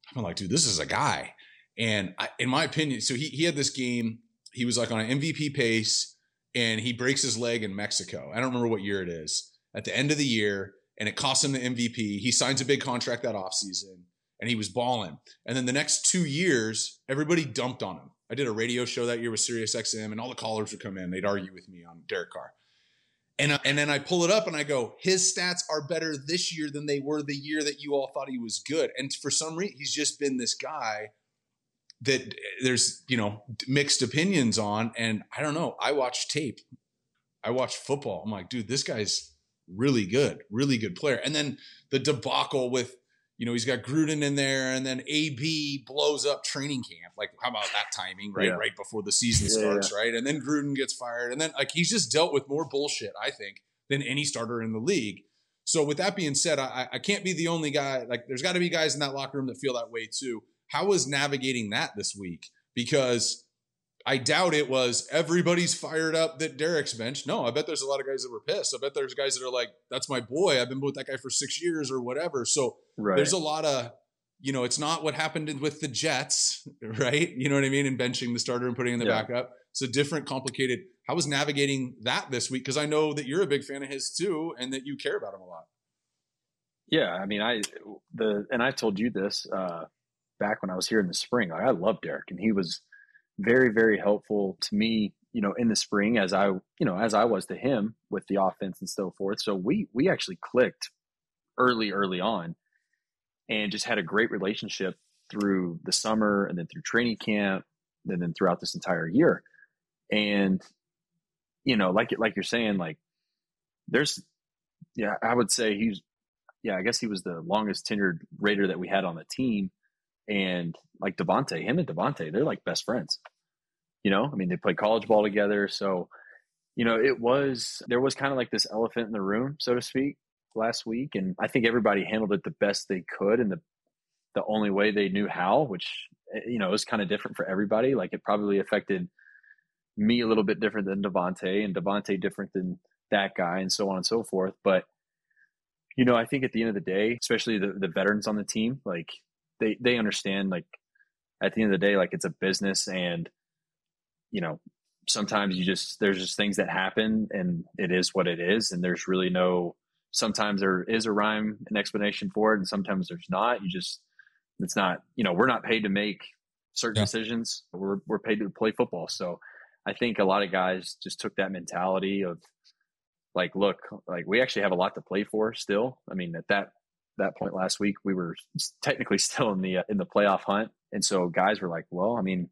[SPEAKER 2] I've been like, dude, this is a guy. And I, in my opinion, so he he had this game. He was like on an MVP pace, and he breaks his leg in Mexico. I don't remember what year it is. At the end of the year, and it costs him the MVP. He signs a big contract that offseason, and he was balling. And then the next two years, everybody dumped on him. I did a radio show that year with Sirius XM, and all the callers would come in. They'd argue with me on Derek Carr. And, and then I pull it up and I go, his stats are better this year than they were the year that you all thought he was good. And for some reason, he's just been this guy that there's, you know, mixed opinions on. And I don't know. I watch tape, I watch football. I'm like, dude, this guy's really good, really good player. And then the debacle with, you know, he's got Gruden in there, and then AB blows up training camp. Like, how about that timing, right?
[SPEAKER 3] Yeah.
[SPEAKER 2] Right before the season
[SPEAKER 3] Yeah,
[SPEAKER 2] starts, right? And then Gruden gets fired, and then like he's just dealt with more bullshit, I think, than any starter in the league. So, with that being said, I, I can't be the only guy. Like, there's got to be guys in that locker room that feel that way too. How was navigating that this week? Because I doubt it was everybody's fired up that Derek's bench. No, I bet there's a lot of guys that were pissed. I bet there's guys that are like, "That's my boy. I've been with that guy for six years or whatever." So
[SPEAKER 3] Right.
[SPEAKER 2] there's a lot of you know it's not what happened with the jets [LAUGHS] right you know what i mean and benching the starter and putting in the
[SPEAKER 3] Yeah.
[SPEAKER 2] backup it's a different complicated how was navigating that this week because i know that you're a big fan of his too and that you care about him a lot
[SPEAKER 3] Yeah, I mean, I the and I told you this uh, back when I was here in the spring. Like, I love Derek, and he was very, very helpful to me. You know, in the spring, as I, you know, as I was to him with the offense and so forth. So we we actually clicked early, early on, and just had a great relationship through the summer and then through training camp, and then throughout this entire year. And you know, like like you're saying, like there's, yeah, I would say he's yeah, I guess he was the longest tenured Raider that we had on the team. And like Davante, him and Davante, they're like best friends. You know, I mean, they played college ball together. So, you know, it was, there was kind of like this elephant in the room, so to speak, last week. And I think everybody handled it the best they could and the, the only way they knew how, which, eh, you know, was kind of different for everybody. Like it probably affected me a little bit different than Davante, and Davante different than that guy and so on and so forth. But, you know, I think at the end of the day, especially the, the veterans on the team, like they, they understand like at the end of the day, like it's a business and, you know, sometimes you just, there's just things that happen and it is what it is. And there's really no, sometimes there is a rhyme, an explanation for it. And sometimes there's not, you just, it's not, you know, we're not paid to make certain
[SPEAKER 1] Yeah.
[SPEAKER 3] decisions. We're, we're paid to play football. So I think a lot of guys just took that mentality of, like look like we actually have a lot to play for still i mean at that that point last week we were technically [LAUGHS] still in the uh, in the playoff hunt. And so guys were like well i mean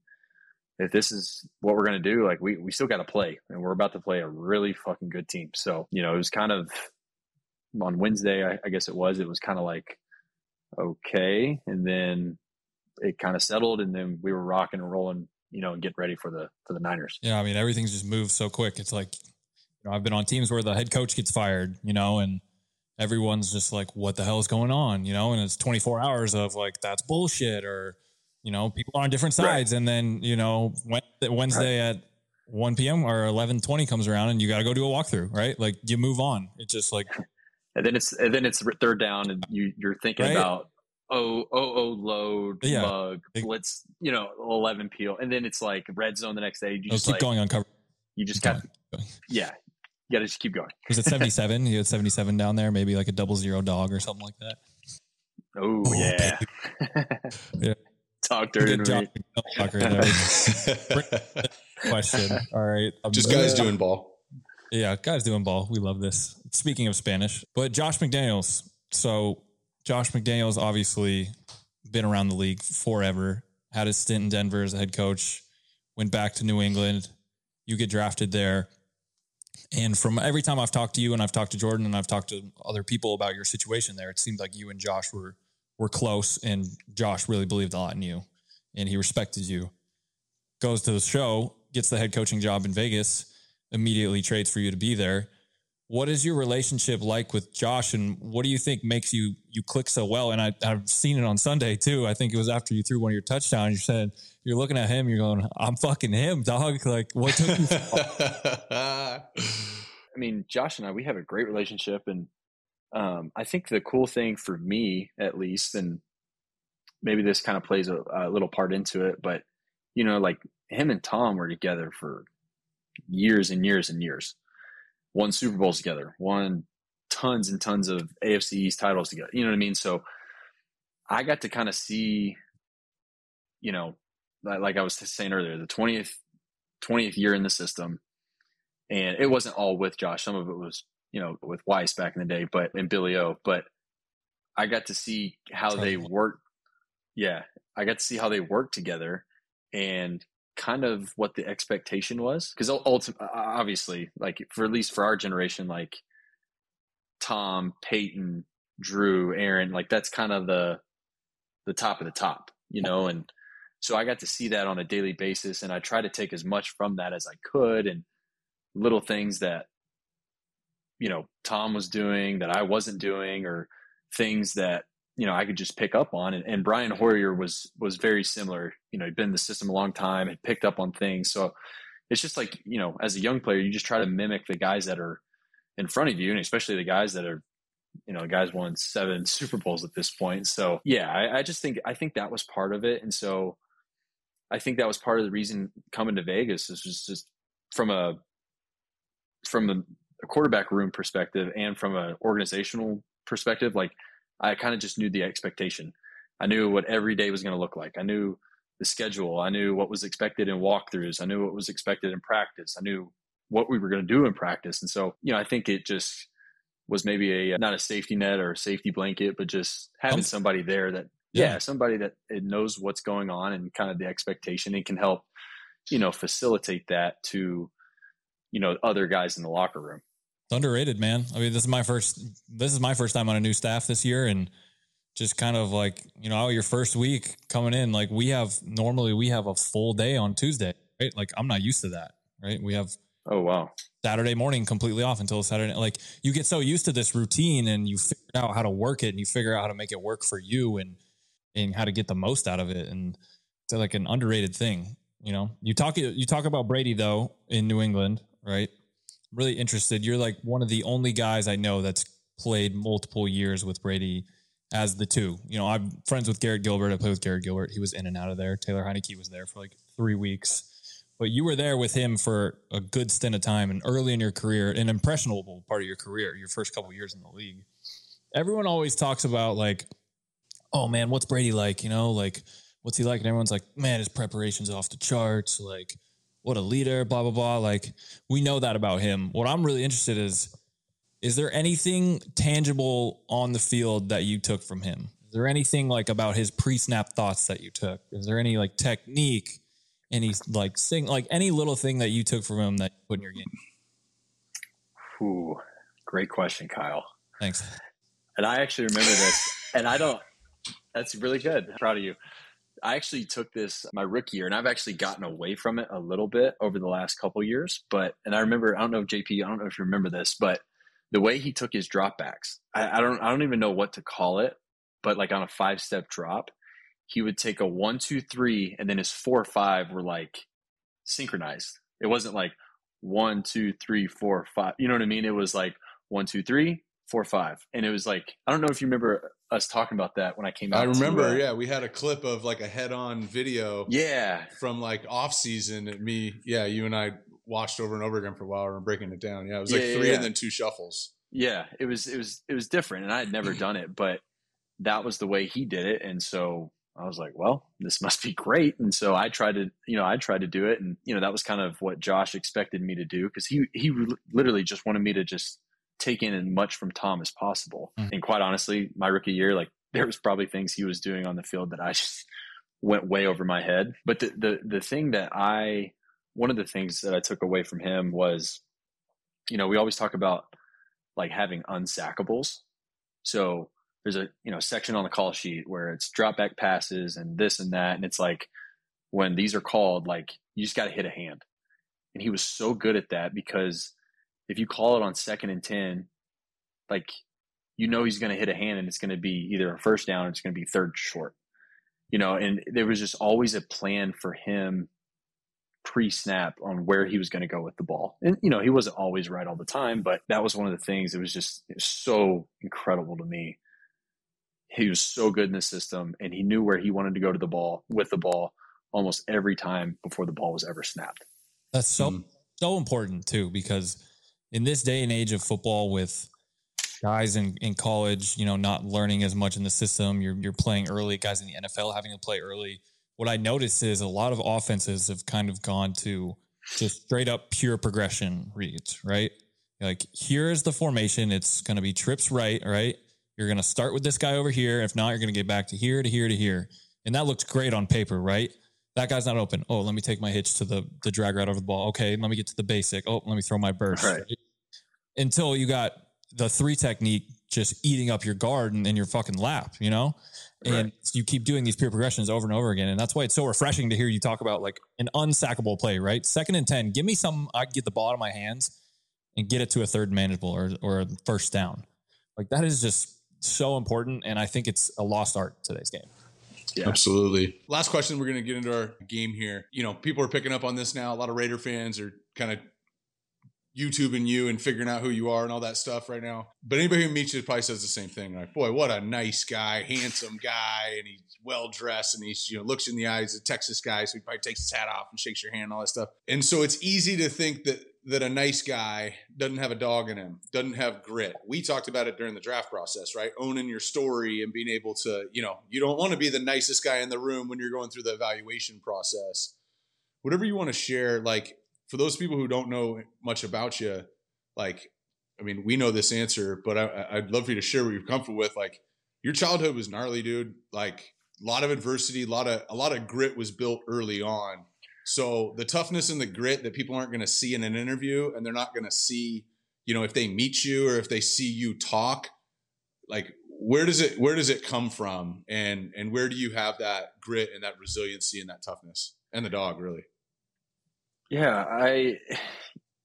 [SPEAKER 3] if this is what we're going to do like we we still got to play. And we're about to play a really fucking good team. So you know it was kind of on wednesday i, I guess it was it was kind of like okay. And then it kind of settled and then we were rocking and rolling you know and getting ready for the for the niners.
[SPEAKER 1] Yeah, I mean everything's just moved so quick. It's like you know, I've been on teams where the head coach gets fired, you know, and everyone's just like, "What the hell is going on?" You know, and it's 24 hours of like that's bullshit, or you know, people are on different
[SPEAKER 3] Right.
[SPEAKER 1] sides, and then you know, Wed- Wednesday at 1 p.m. or 11:20 comes around, and you got to go do a walkthrough, right? Like you move on. It's just like [LAUGHS]
[SPEAKER 3] and then it's and then it's third down and you you're thinking
[SPEAKER 1] Right.
[SPEAKER 3] about oh oh oh load
[SPEAKER 1] Yeah.
[SPEAKER 3] bug
[SPEAKER 1] Big-
[SPEAKER 3] blitz you know 11 peel and then it's like red zone the next day you just
[SPEAKER 1] keep
[SPEAKER 3] like
[SPEAKER 1] going on cover.
[SPEAKER 3] you just got yeah you got to just keep going [LAUGHS]
[SPEAKER 1] Was it 77? you had 77 down there, maybe like a double zero dog or something like that.
[SPEAKER 3] oh
[SPEAKER 1] Oh,
[SPEAKER 3] yeah
[SPEAKER 1] Yeah. [LAUGHS]
[SPEAKER 3] talk dirty
[SPEAKER 1] Good
[SPEAKER 3] to me
[SPEAKER 1] Tucker, there. Question. All right. Um,
[SPEAKER 2] just guys doing ball
[SPEAKER 1] Yeah, guys doing ball. We love this. Speaking of Spanish, but Josh McDaniels. So Josh McDaniels obviously been around the league forever. Had a stint in Denver as a head coach. Went back to New England. You get drafted there. And from every time I've talked to you and I've talked to Jordan and I've talked to other people about your situation there, it seemed like you and Josh were were close and Josh really believed a lot in you and he respected you. Goes to the show, gets the head coaching job in Vegas, immediately trades for you to be there. What is your relationship like with Josh, and what do you think makes you you click so well? And I, I've seen it on Sunday too. I think it was after you threw one of your touchdowns. You said you're looking at him, you're going, "I'm fucking him, dog." [LAUGHS] Like, what took you? [LAUGHS]
[SPEAKER 3] I mean, Josh and I, we have a great relationship. And um, I think the cool thing for me, at least, and maybe this kind of plays a, a little part into it, but, you know, like him and Tom were together for years and years and years. Won Super Bowls together, won tons and tons of AFC East titles together. You know what I mean? So I got to kind of see, you know, like I was saying earlier, the 20th, 20th year in the system and it wasn't all with Josh. Some of it was, you know, with Weis back in the day, but and Billy O. But I got to see how they worked. Yeah, I got to see how they worked together, and kind of what the expectation was. Because ultimately, obviously, like for at least for our generation, like Tom, Peyton, Drew, Aaron, like that's kind of the the top of the top, you know, and so I got to see that on a daily basis and I try to take as much from that as I could and little things that you know Tom was doing that I wasn't doing or things that you know I could just pick up on and, and Brian Hoyer was was very similar you know he'd been in the system a long time had picked up on things. So it's just like you know as a young player you just try to mimic the guys that are in front of you and especially the guys that are you know guys won seven super bowls at this point. So yeah I, I just think i think that was part of it. And so i think that was part of the reason coming to vegas is just, just from a from the quarterback room perspective and from an organizational perspective like i kind of just knew the expectation. I knew what every day was going to look like. I knew the schedule. I knew what was expected in walkthroughs. I knew what was expected in practice. I knew what we were going to do in practice. And so, you know, I think it just was maybe a uh, not a safety net or a safety blanket, but just having somebody there that yeah, yeah somebody that it knows what's going on and kind of the expectation and can help, you know, facilitate that to, you know, other guys in the locker room.
[SPEAKER 1] It's underrated, man. I mean, this is my first this is my first time on a new staff this year and just kind of like, you know, your first week coming in, like we have normally we have a full day on Tuesday, right? Like I'm not used to that, right? We have
[SPEAKER 3] Oh wow.
[SPEAKER 1] Saturday morning completely off until Saturday. Like you get so used to this routine and you figure out how to work it and you figure out how to make it work for you and and how to get the most out of it. And it's like an underrated thing. You know, you talk you talk about Brady though in New England, right? I'm really interested. You're like one of the only guys I know that's played multiple years with Brady as the two. You know, I'm friends with Garrett Gilbert. I played with Garrett Gilbert. He was in and out of there. Taylor Heinicke was there for like three weeks but you were there with him for a good stint of time and early in your career, an impressionable part of your career, your first couple years in the league. Everyone always talks about like, oh man, what's Brady like? You know, like what's he like? And everyone's like, man, his preparation's off the charts. Like, what a leader, blah blah blah. Like, we know that about him. What I'm really interested is, is there anything tangible on the field that you took from him? Is there anything like about his pre-snap thoughts that you took? Is there any like technique? any like sing like any little thing that you took from him that you put in your game?
[SPEAKER 3] Ooh, great question, Kyle.
[SPEAKER 1] Thanks.
[SPEAKER 3] And I actually remember this, and I don't. That's really good. I'm proud of you. I actually took this my rookie year, and I've actually gotten away from it a little bit over the last couple years. But and I remember, I don't know, if JP, I don't know if you remember this, but the way he took his dropbacks, I, I don't, I don't even know what to call it, but like on a five step drop, he would take a one, two, three, and then his four, five were like synchronized. It wasn't like one, two, three, four, five. You know what I mean? It was like one, two, three, four, five. And it was like, I don't know if you remember us talking about that when I came out.
[SPEAKER 2] I remember, to, uh, yeah. We had a clip of like a head on video.
[SPEAKER 3] Yeah.
[SPEAKER 2] From like off season and me, yeah, you and I watched over and over again for a while and breaking it down. Yeah. It was like yeah, three yeah. and then two shuffles.
[SPEAKER 3] Yeah. It was, it was, it was different. And I had never [CLEARS THROAT] done it, but that was the way he did it. And so I was like, well, this must be great. And so I tried to, you know, I tried to do it. And, you know, that was kind of what Josh expected me to do because he, he literally just wanted me to just take in as much from Tom as possible. Mm-hmm. And quite honestly, my rookie year, like [LAUGHS] there was probably things he was doing on the field that I just went way over my head. But the, the, the thing that I, one of the things that I took away from him was, you know, we always talk about like having unsackables. So there's a you know section on the call sheet where it's drop back passes and this and that and it's like when these are called like you just got to hit a hand and he was so good at that because if you call it on second and 10 like you know he's going to hit a hand and it's going to be either a first down or it's going to be third short you know and there was just always a plan for him pre-snap on where he was going to go with the ball and you know he wasn't always right all the time but that was one of the things that was just was so incredible to me he was so good in the system and he knew where he wanted to go to the ball with the ball almost every time before the ball was ever snapped.
[SPEAKER 1] That's so mm. so important too because in this day and age of football with guys in, in college, you know, not learning as much in the system, you're you're playing early, guys in the NFL having to play early. What I notice is a lot of offenses have kind of gone to just straight up pure progression reads, right? Like here's the formation. It's going to be trips right, right? You're going to start with this guy over here. If not, you're going to get back to here, to here, to here. And that looks great on paper, right? That guy's not open. Oh, let me take my hitch to the, the drag route over the ball. Okay, let me get to the basic. Oh, let me throw my burst. Right. Right? Until you got the three technique just eating up your guard and in your fucking lap, you know? And you keep doing these peer progressions over and over again. And that's why it's so refreshing to hear you talk about like an unsackable play, right? Second and 10, give me some, I get the ball out of my hands and get it to a third manageable or, or a first down. Like that is just so important. And I think it's a lost art today's game.
[SPEAKER 3] Yeah.
[SPEAKER 2] Absolutely. Last question. We're going to get into our game here. You know, people are picking up on this now. A lot of Raider fans are kind of YouTubing you and figuring out who you are and all that stuff right now. But anybody who meets you probably says the same thing. Like, boy, what a nice guy, handsome guy, and he's well dressed and he's, you know, looks in the eyes of Texas guy. So he probably takes his hat off and shakes your hand and all that stuff. And so it's easy to think that that a nice guy doesn't have a dog in him, doesn't have grit. We talked about it during the draft process, right? Owning your story and being able to, you know, you don't want to be the nicest guy in the room when you're going through the evaluation process. Whatever you want to share, like for those people who don't know much about you, like, I mean, we know this answer, but I, I'd love for you to share what you're comfortable with. Like, your childhood was gnarly, dude. Like, a lot of adversity, a lot of a lot of grit was built early on. So the toughness and the grit that people aren't going to see in an interview, and they're not going to see, you know, if they meet you or if they see you talk, like where does it where does it come from, and and where do you have that grit and that resiliency and that toughness and the dog really?
[SPEAKER 3] Yeah, I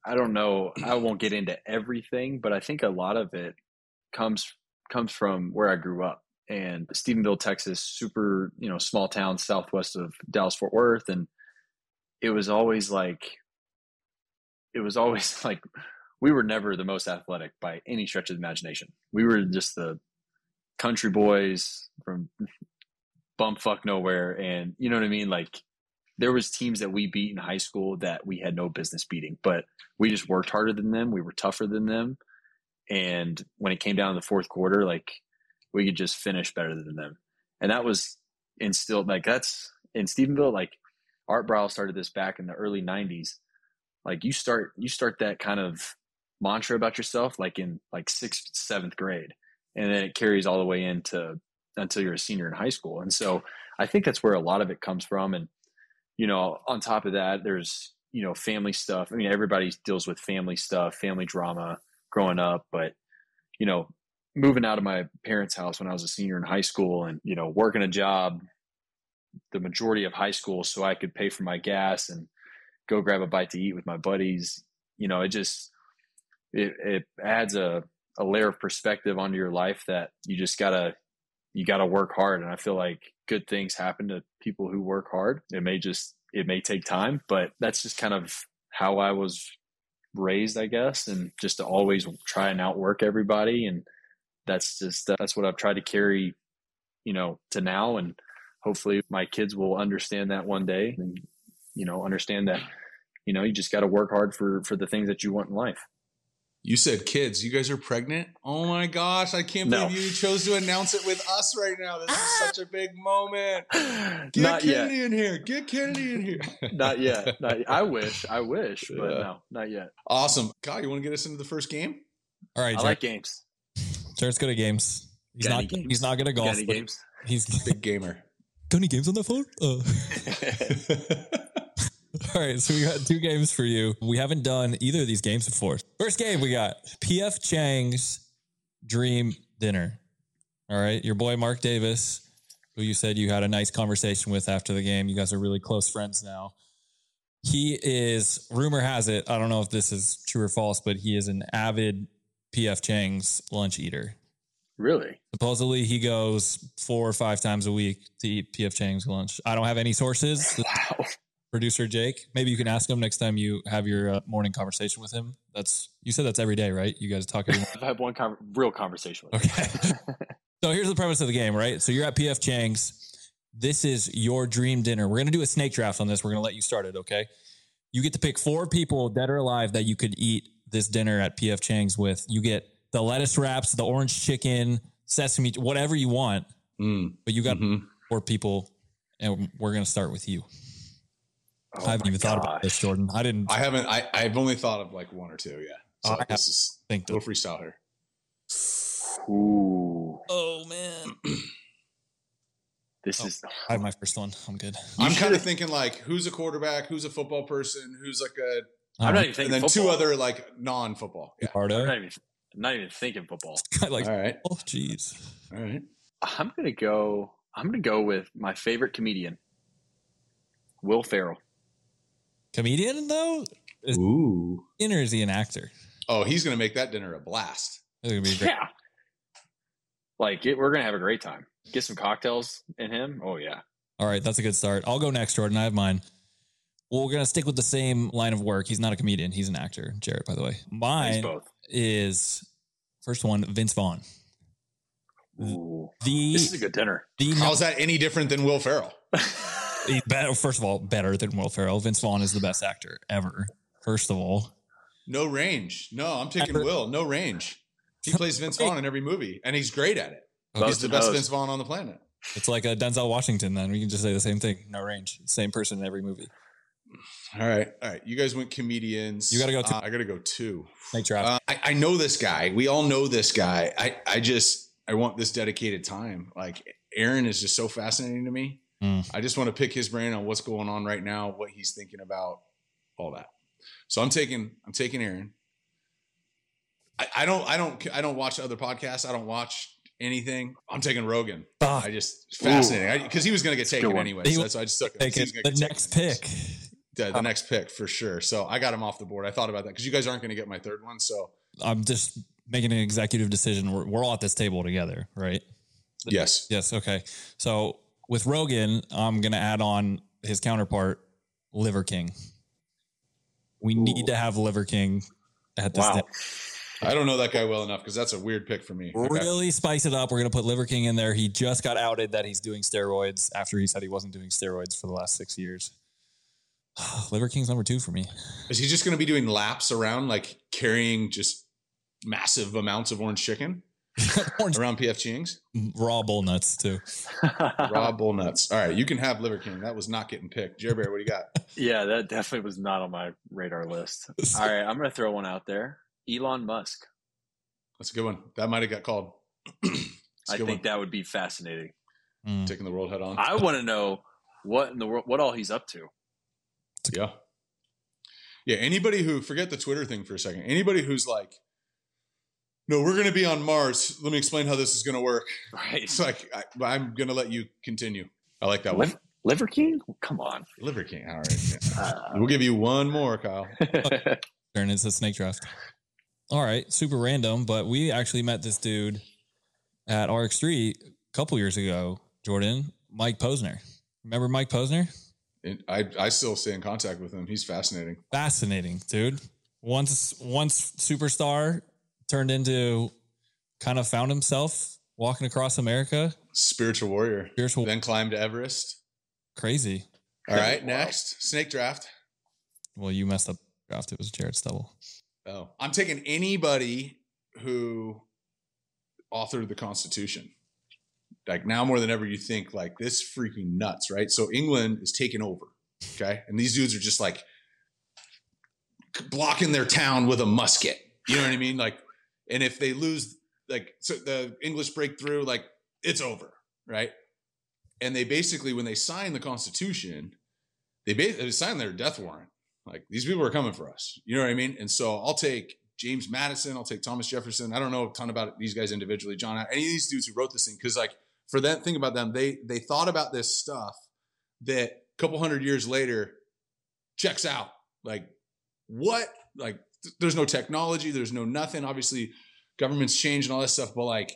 [SPEAKER 3] I don't know. I won't get into everything, but I think a lot of it comes comes from where I grew up and Stephenville, Texas, super, you know, small town southwest of Dallas Fort Worth and it was always like it was always [LAUGHS] like we were never the most athletic by any stretch of imagination. We were just the country boys from [LAUGHS] bumfuck nowhere and you know what I mean like there was teams that we beat in high school that we had no business beating, but we just worked harder than them. We were tougher than them. And when it came down to the fourth quarter, like we could just finish better than them. And that was instilled like that's in Stephenville, like Art Briles started this back in the early nineties. Like you start you start that kind of mantra about yourself like in like sixth, seventh grade. And then it carries all the way into until you're a senior in high school. And so I think that's where a lot of it comes from. And you know, on top of that, there's, you know, family stuff. I mean, everybody deals with family stuff, family drama growing up, but, you know, moving out of my parents' house when I was a senior in high school and, you know, working a job the majority of high school so I could pay for my gas and go grab a bite to eat with my buddies, you know, it just, it, it adds a, a layer of perspective onto your life that you just gotta you got to work hard. And I feel like good things happen to people who work hard. It may just, it may take time, but that's just kind of how I was raised, I guess, and just to always try and outwork everybody. And that's just, that's what I've tried to carry, you know, to now. And hopefully my kids will understand that one day and, you know, understand that, you know, you just got to work hard for, for the things that you want in life.
[SPEAKER 2] You said kids. You guys are pregnant. Oh my gosh! I can't
[SPEAKER 3] No.
[SPEAKER 2] believe you chose to announce it with us right now. This is such a big moment. [GASPS] Get
[SPEAKER 3] not yet.
[SPEAKER 2] Kennedy in here. Get Kennedy in here. [LAUGHS]
[SPEAKER 3] Not yet. [LAUGHS] Not yet. I wish. I wish, but
[SPEAKER 2] Yeah.
[SPEAKER 3] no, not yet.
[SPEAKER 2] awesome, Kyle. You want to get us into the first game?
[SPEAKER 1] All right,
[SPEAKER 3] I
[SPEAKER 1] Jarrett.
[SPEAKER 3] like games.
[SPEAKER 1] Jarrett's good at games. He's
[SPEAKER 3] Got
[SPEAKER 1] not.
[SPEAKER 3] games?
[SPEAKER 1] He's not good at
[SPEAKER 3] Got
[SPEAKER 1] golf.
[SPEAKER 3] any
[SPEAKER 1] but
[SPEAKER 3] games?
[SPEAKER 1] He's
[SPEAKER 2] Big gamer.
[SPEAKER 1] Any games on that phone? Uh. [LAUGHS] All right, so we got two games for you. We haven't done either of these games before. First game we got PF Chang's Dream Dinner. All right, your boy Mark Davis, who you said you had a nice conversation with after the game. You guys are really close friends now. He is, rumor has it, I don't know if this is true or false, but he is an avid PF Chang's lunch eater.
[SPEAKER 3] Really?
[SPEAKER 1] Supposedly he goes four or five times a week to eat PF Chang's lunch. I don't have any sources.
[SPEAKER 3] Wow.
[SPEAKER 1] Producer Jake, maybe you can ask him next time you have your uh, morning conversation with him. That's you said that's every day, right? You guys talk every. [LAUGHS]
[SPEAKER 3] I've had one con- real conversation with him.
[SPEAKER 1] Okay. [LAUGHS] so here's the premise of the game, right? So you're at PF Chang's. This is your dream dinner. We're gonna do a snake draft on this. We're gonna let you start it, okay? You get to pick four people, dead or alive, that you could eat this dinner at PF Chang's with. You get the lettuce wraps, the orange chicken, sesame, whatever you want.
[SPEAKER 2] Mm,
[SPEAKER 1] But you got
[SPEAKER 2] mhm.
[SPEAKER 1] four people, and we're gonna start with you.
[SPEAKER 3] Oh
[SPEAKER 1] I haven't
[SPEAKER 3] my
[SPEAKER 1] even thought about this. Jordan. I didn't
[SPEAKER 2] I haven't. I I've only thought of like one or two. Yeah. So
[SPEAKER 1] Oh, I
[SPEAKER 2] this is
[SPEAKER 1] think.
[SPEAKER 2] a little freestyle here.
[SPEAKER 3] Ooh,
[SPEAKER 1] Oh man,
[SPEAKER 3] this
[SPEAKER 1] Oh.
[SPEAKER 3] is
[SPEAKER 1] I have my first one. I'm good.
[SPEAKER 3] You
[SPEAKER 2] I'm kind of thinking like, who's a quarterback? Who's a football person? Who's like a
[SPEAKER 3] I'm not even thinking and
[SPEAKER 2] then
[SPEAKER 3] football.
[SPEAKER 2] two other like non-football. Yeah.
[SPEAKER 3] I'm not even, thinking football.
[SPEAKER 1] like,
[SPEAKER 2] All right.
[SPEAKER 1] oh, jeez.
[SPEAKER 2] All right.
[SPEAKER 3] I'm gonna go. I'm gonna go with my favorite comedian, Will Ferrell.
[SPEAKER 1] Comedian though, Is-
[SPEAKER 2] Ooh.
[SPEAKER 1] in or is he an actor?
[SPEAKER 2] Oh, he's gonna make that dinner a blast.
[SPEAKER 1] It's gonna be great.
[SPEAKER 3] Yeah, like it, we're gonna have a great time. Get some cocktails in him. Oh yeah.
[SPEAKER 1] All right, that's a good start. I'll go next, Jordan. I have mine. Well, we're gonna stick with the same line of work. He's not a comedian. He's an actor. Jarrett, by the way.
[SPEAKER 3] He's
[SPEAKER 1] Mine
[SPEAKER 3] both.
[SPEAKER 1] Is first one, Vince Vaughn.
[SPEAKER 3] Ooh.
[SPEAKER 1] The
[SPEAKER 3] This is a good dinner.
[SPEAKER 1] the
[SPEAKER 2] How's that any different than Will Ferrell? [LAUGHS]
[SPEAKER 1] better, first of all, better than Will Ferrell. Vince Vaughn is the best actor ever. First of all,
[SPEAKER 2] No range. No, I'm taking
[SPEAKER 1] Ever-
[SPEAKER 2] Will. No range. He [LAUGHS] plays Vince Vaughn in every movie, and he's great at it.
[SPEAKER 3] Most
[SPEAKER 2] He's the best
[SPEAKER 3] those.
[SPEAKER 2] Vince Vaughn on the planet.
[SPEAKER 1] it's like a Denzel Washington. Then we can just say the same thing. No range. Same person in every movie.
[SPEAKER 2] All right, all right. You guys went comedians.
[SPEAKER 1] You gotta go two.
[SPEAKER 2] Uh, I gotta go two.
[SPEAKER 1] Snake draft.
[SPEAKER 2] Uh, I, I know this guy. We all know this guy. I, I just I want this dedicated time. Like Aaron is just so fascinating to me.
[SPEAKER 1] Mm.
[SPEAKER 2] I just want to pick his brain on what's going on right now, what he's thinking about, all that. So I'm taking I'm taking Aaron. I, I don't I don't I don't watch other podcasts. I don't watch anything. I'm taking Rogan.
[SPEAKER 1] Ah,
[SPEAKER 2] I just fascinating because he was going to get taken
[SPEAKER 3] one.
[SPEAKER 2] anyway.
[SPEAKER 1] He
[SPEAKER 2] So
[SPEAKER 1] will
[SPEAKER 2] that's why I just took him.
[SPEAKER 1] take it. The
[SPEAKER 2] get taken
[SPEAKER 1] next
[SPEAKER 2] anyways. The, the next pick for sure. So I got him off the board. I thought about that because you guys aren't going to get my third one. So
[SPEAKER 1] I'm just making an executive decision. We're, we're all at this table together, right?
[SPEAKER 2] yes,
[SPEAKER 1] Yes. Okay. So with Rogan, I'm going to add on his counterpart, Liver King. We need to have Liver King at this.
[SPEAKER 3] Wow.
[SPEAKER 1] day.
[SPEAKER 2] I don't know that guy well enough because that's a weird pick for me. Okay.
[SPEAKER 1] Really spice it up. We're going to put Liver King in there. He just got outed that he's doing steroids after he said he wasn't doing steroids for the last six years. [SIGHS] Liver King's number two for me.
[SPEAKER 2] Is he just going to be doing laps around, like carrying just massive amounts of orange chicken [LAUGHS]
[SPEAKER 1] Orange
[SPEAKER 2] around PF Chang's?
[SPEAKER 1] raw bull nuts too. [LAUGHS]
[SPEAKER 2] Raw bull nuts. All right, you can have Liver King. That was not getting picked. Jerry Bear, what do you got? [LAUGHS]
[SPEAKER 3] yeah, that definitely was not on my radar list. All right, I'm gonna throw one out there. Elon Musk.
[SPEAKER 2] That's a good one. That might have got called. [CLEARS THROAT] That's a
[SPEAKER 3] I
[SPEAKER 2] good
[SPEAKER 3] think
[SPEAKER 2] one.
[SPEAKER 3] that would be fascinating.
[SPEAKER 1] Mm.
[SPEAKER 2] Taking the world head on.
[SPEAKER 3] I want to know what in the world, what all he's up to.
[SPEAKER 2] Yeah. Yeah. Anybody who forget the Twitter thing for a second. Anybody who's like, no, we're going to be on Mars. Let me explain how this is going to work.
[SPEAKER 3] Right,
[SPEAKER 2] It's like I, I'm going to let you continue. I like that one.
[SPEAKER 3] Liver, Liver King. Come on.
[SPEAKER 2] Liver King. All right. Yeah.
[SPEAKER 3] Uh,
[SPEAKER 2] We'll give you one more, Kyle.
[SPEAKER 1] Turn it's a snake draft. All right, super random, but we actually met this dude at RX3 a couple years ago. Jordan, Mike Posner. Remember Mike Posner?
[SPEAKER 2] And I I still stay in contact with him. He's fascinating.
[SPEAKER 1] Fascinating, dude. Once once superstar turned into kind of found himself walking across America.
[SPEAKER 2] Spiritual warrior.
[SPEAKER 1] Spiritual
[SPEAKER 2] Then climbed Everest.
[SPEAKER 1] crazy.
[SPEAKER 2] All right.
[SPEAKER 3] Wow.
[SPEAKER 2] Next, snake draft.
[SPEAKER 1] Well, you messed up draft. It was Jared Stubble.
[SPEAKER 2] Oh, I'm taking anybody who authored the Constitution. Like now more than ever, you think like this freaking nuts, right? So England is taking over, okay, and these dudes are just like blocking their town with a musket. You know what I mean? Like, and if they lose, like, so the English breakthrough, like it's over, right? And they basically, when they sign the Constitution, they basically sign their death warrant. Like these people are coming for us. You know what I mean? And so I'll take James Madison. I'll take Thomas Jefferson. I don't know a ton about these guys individually. John, any of these dudes who wrote this thing, because like for that thing about them, they they thought about this stuff that a couple hundred years later checks out. Like what? Like th- there's no technology. There's no nothing. Obviously, governments change and all that stuff. But like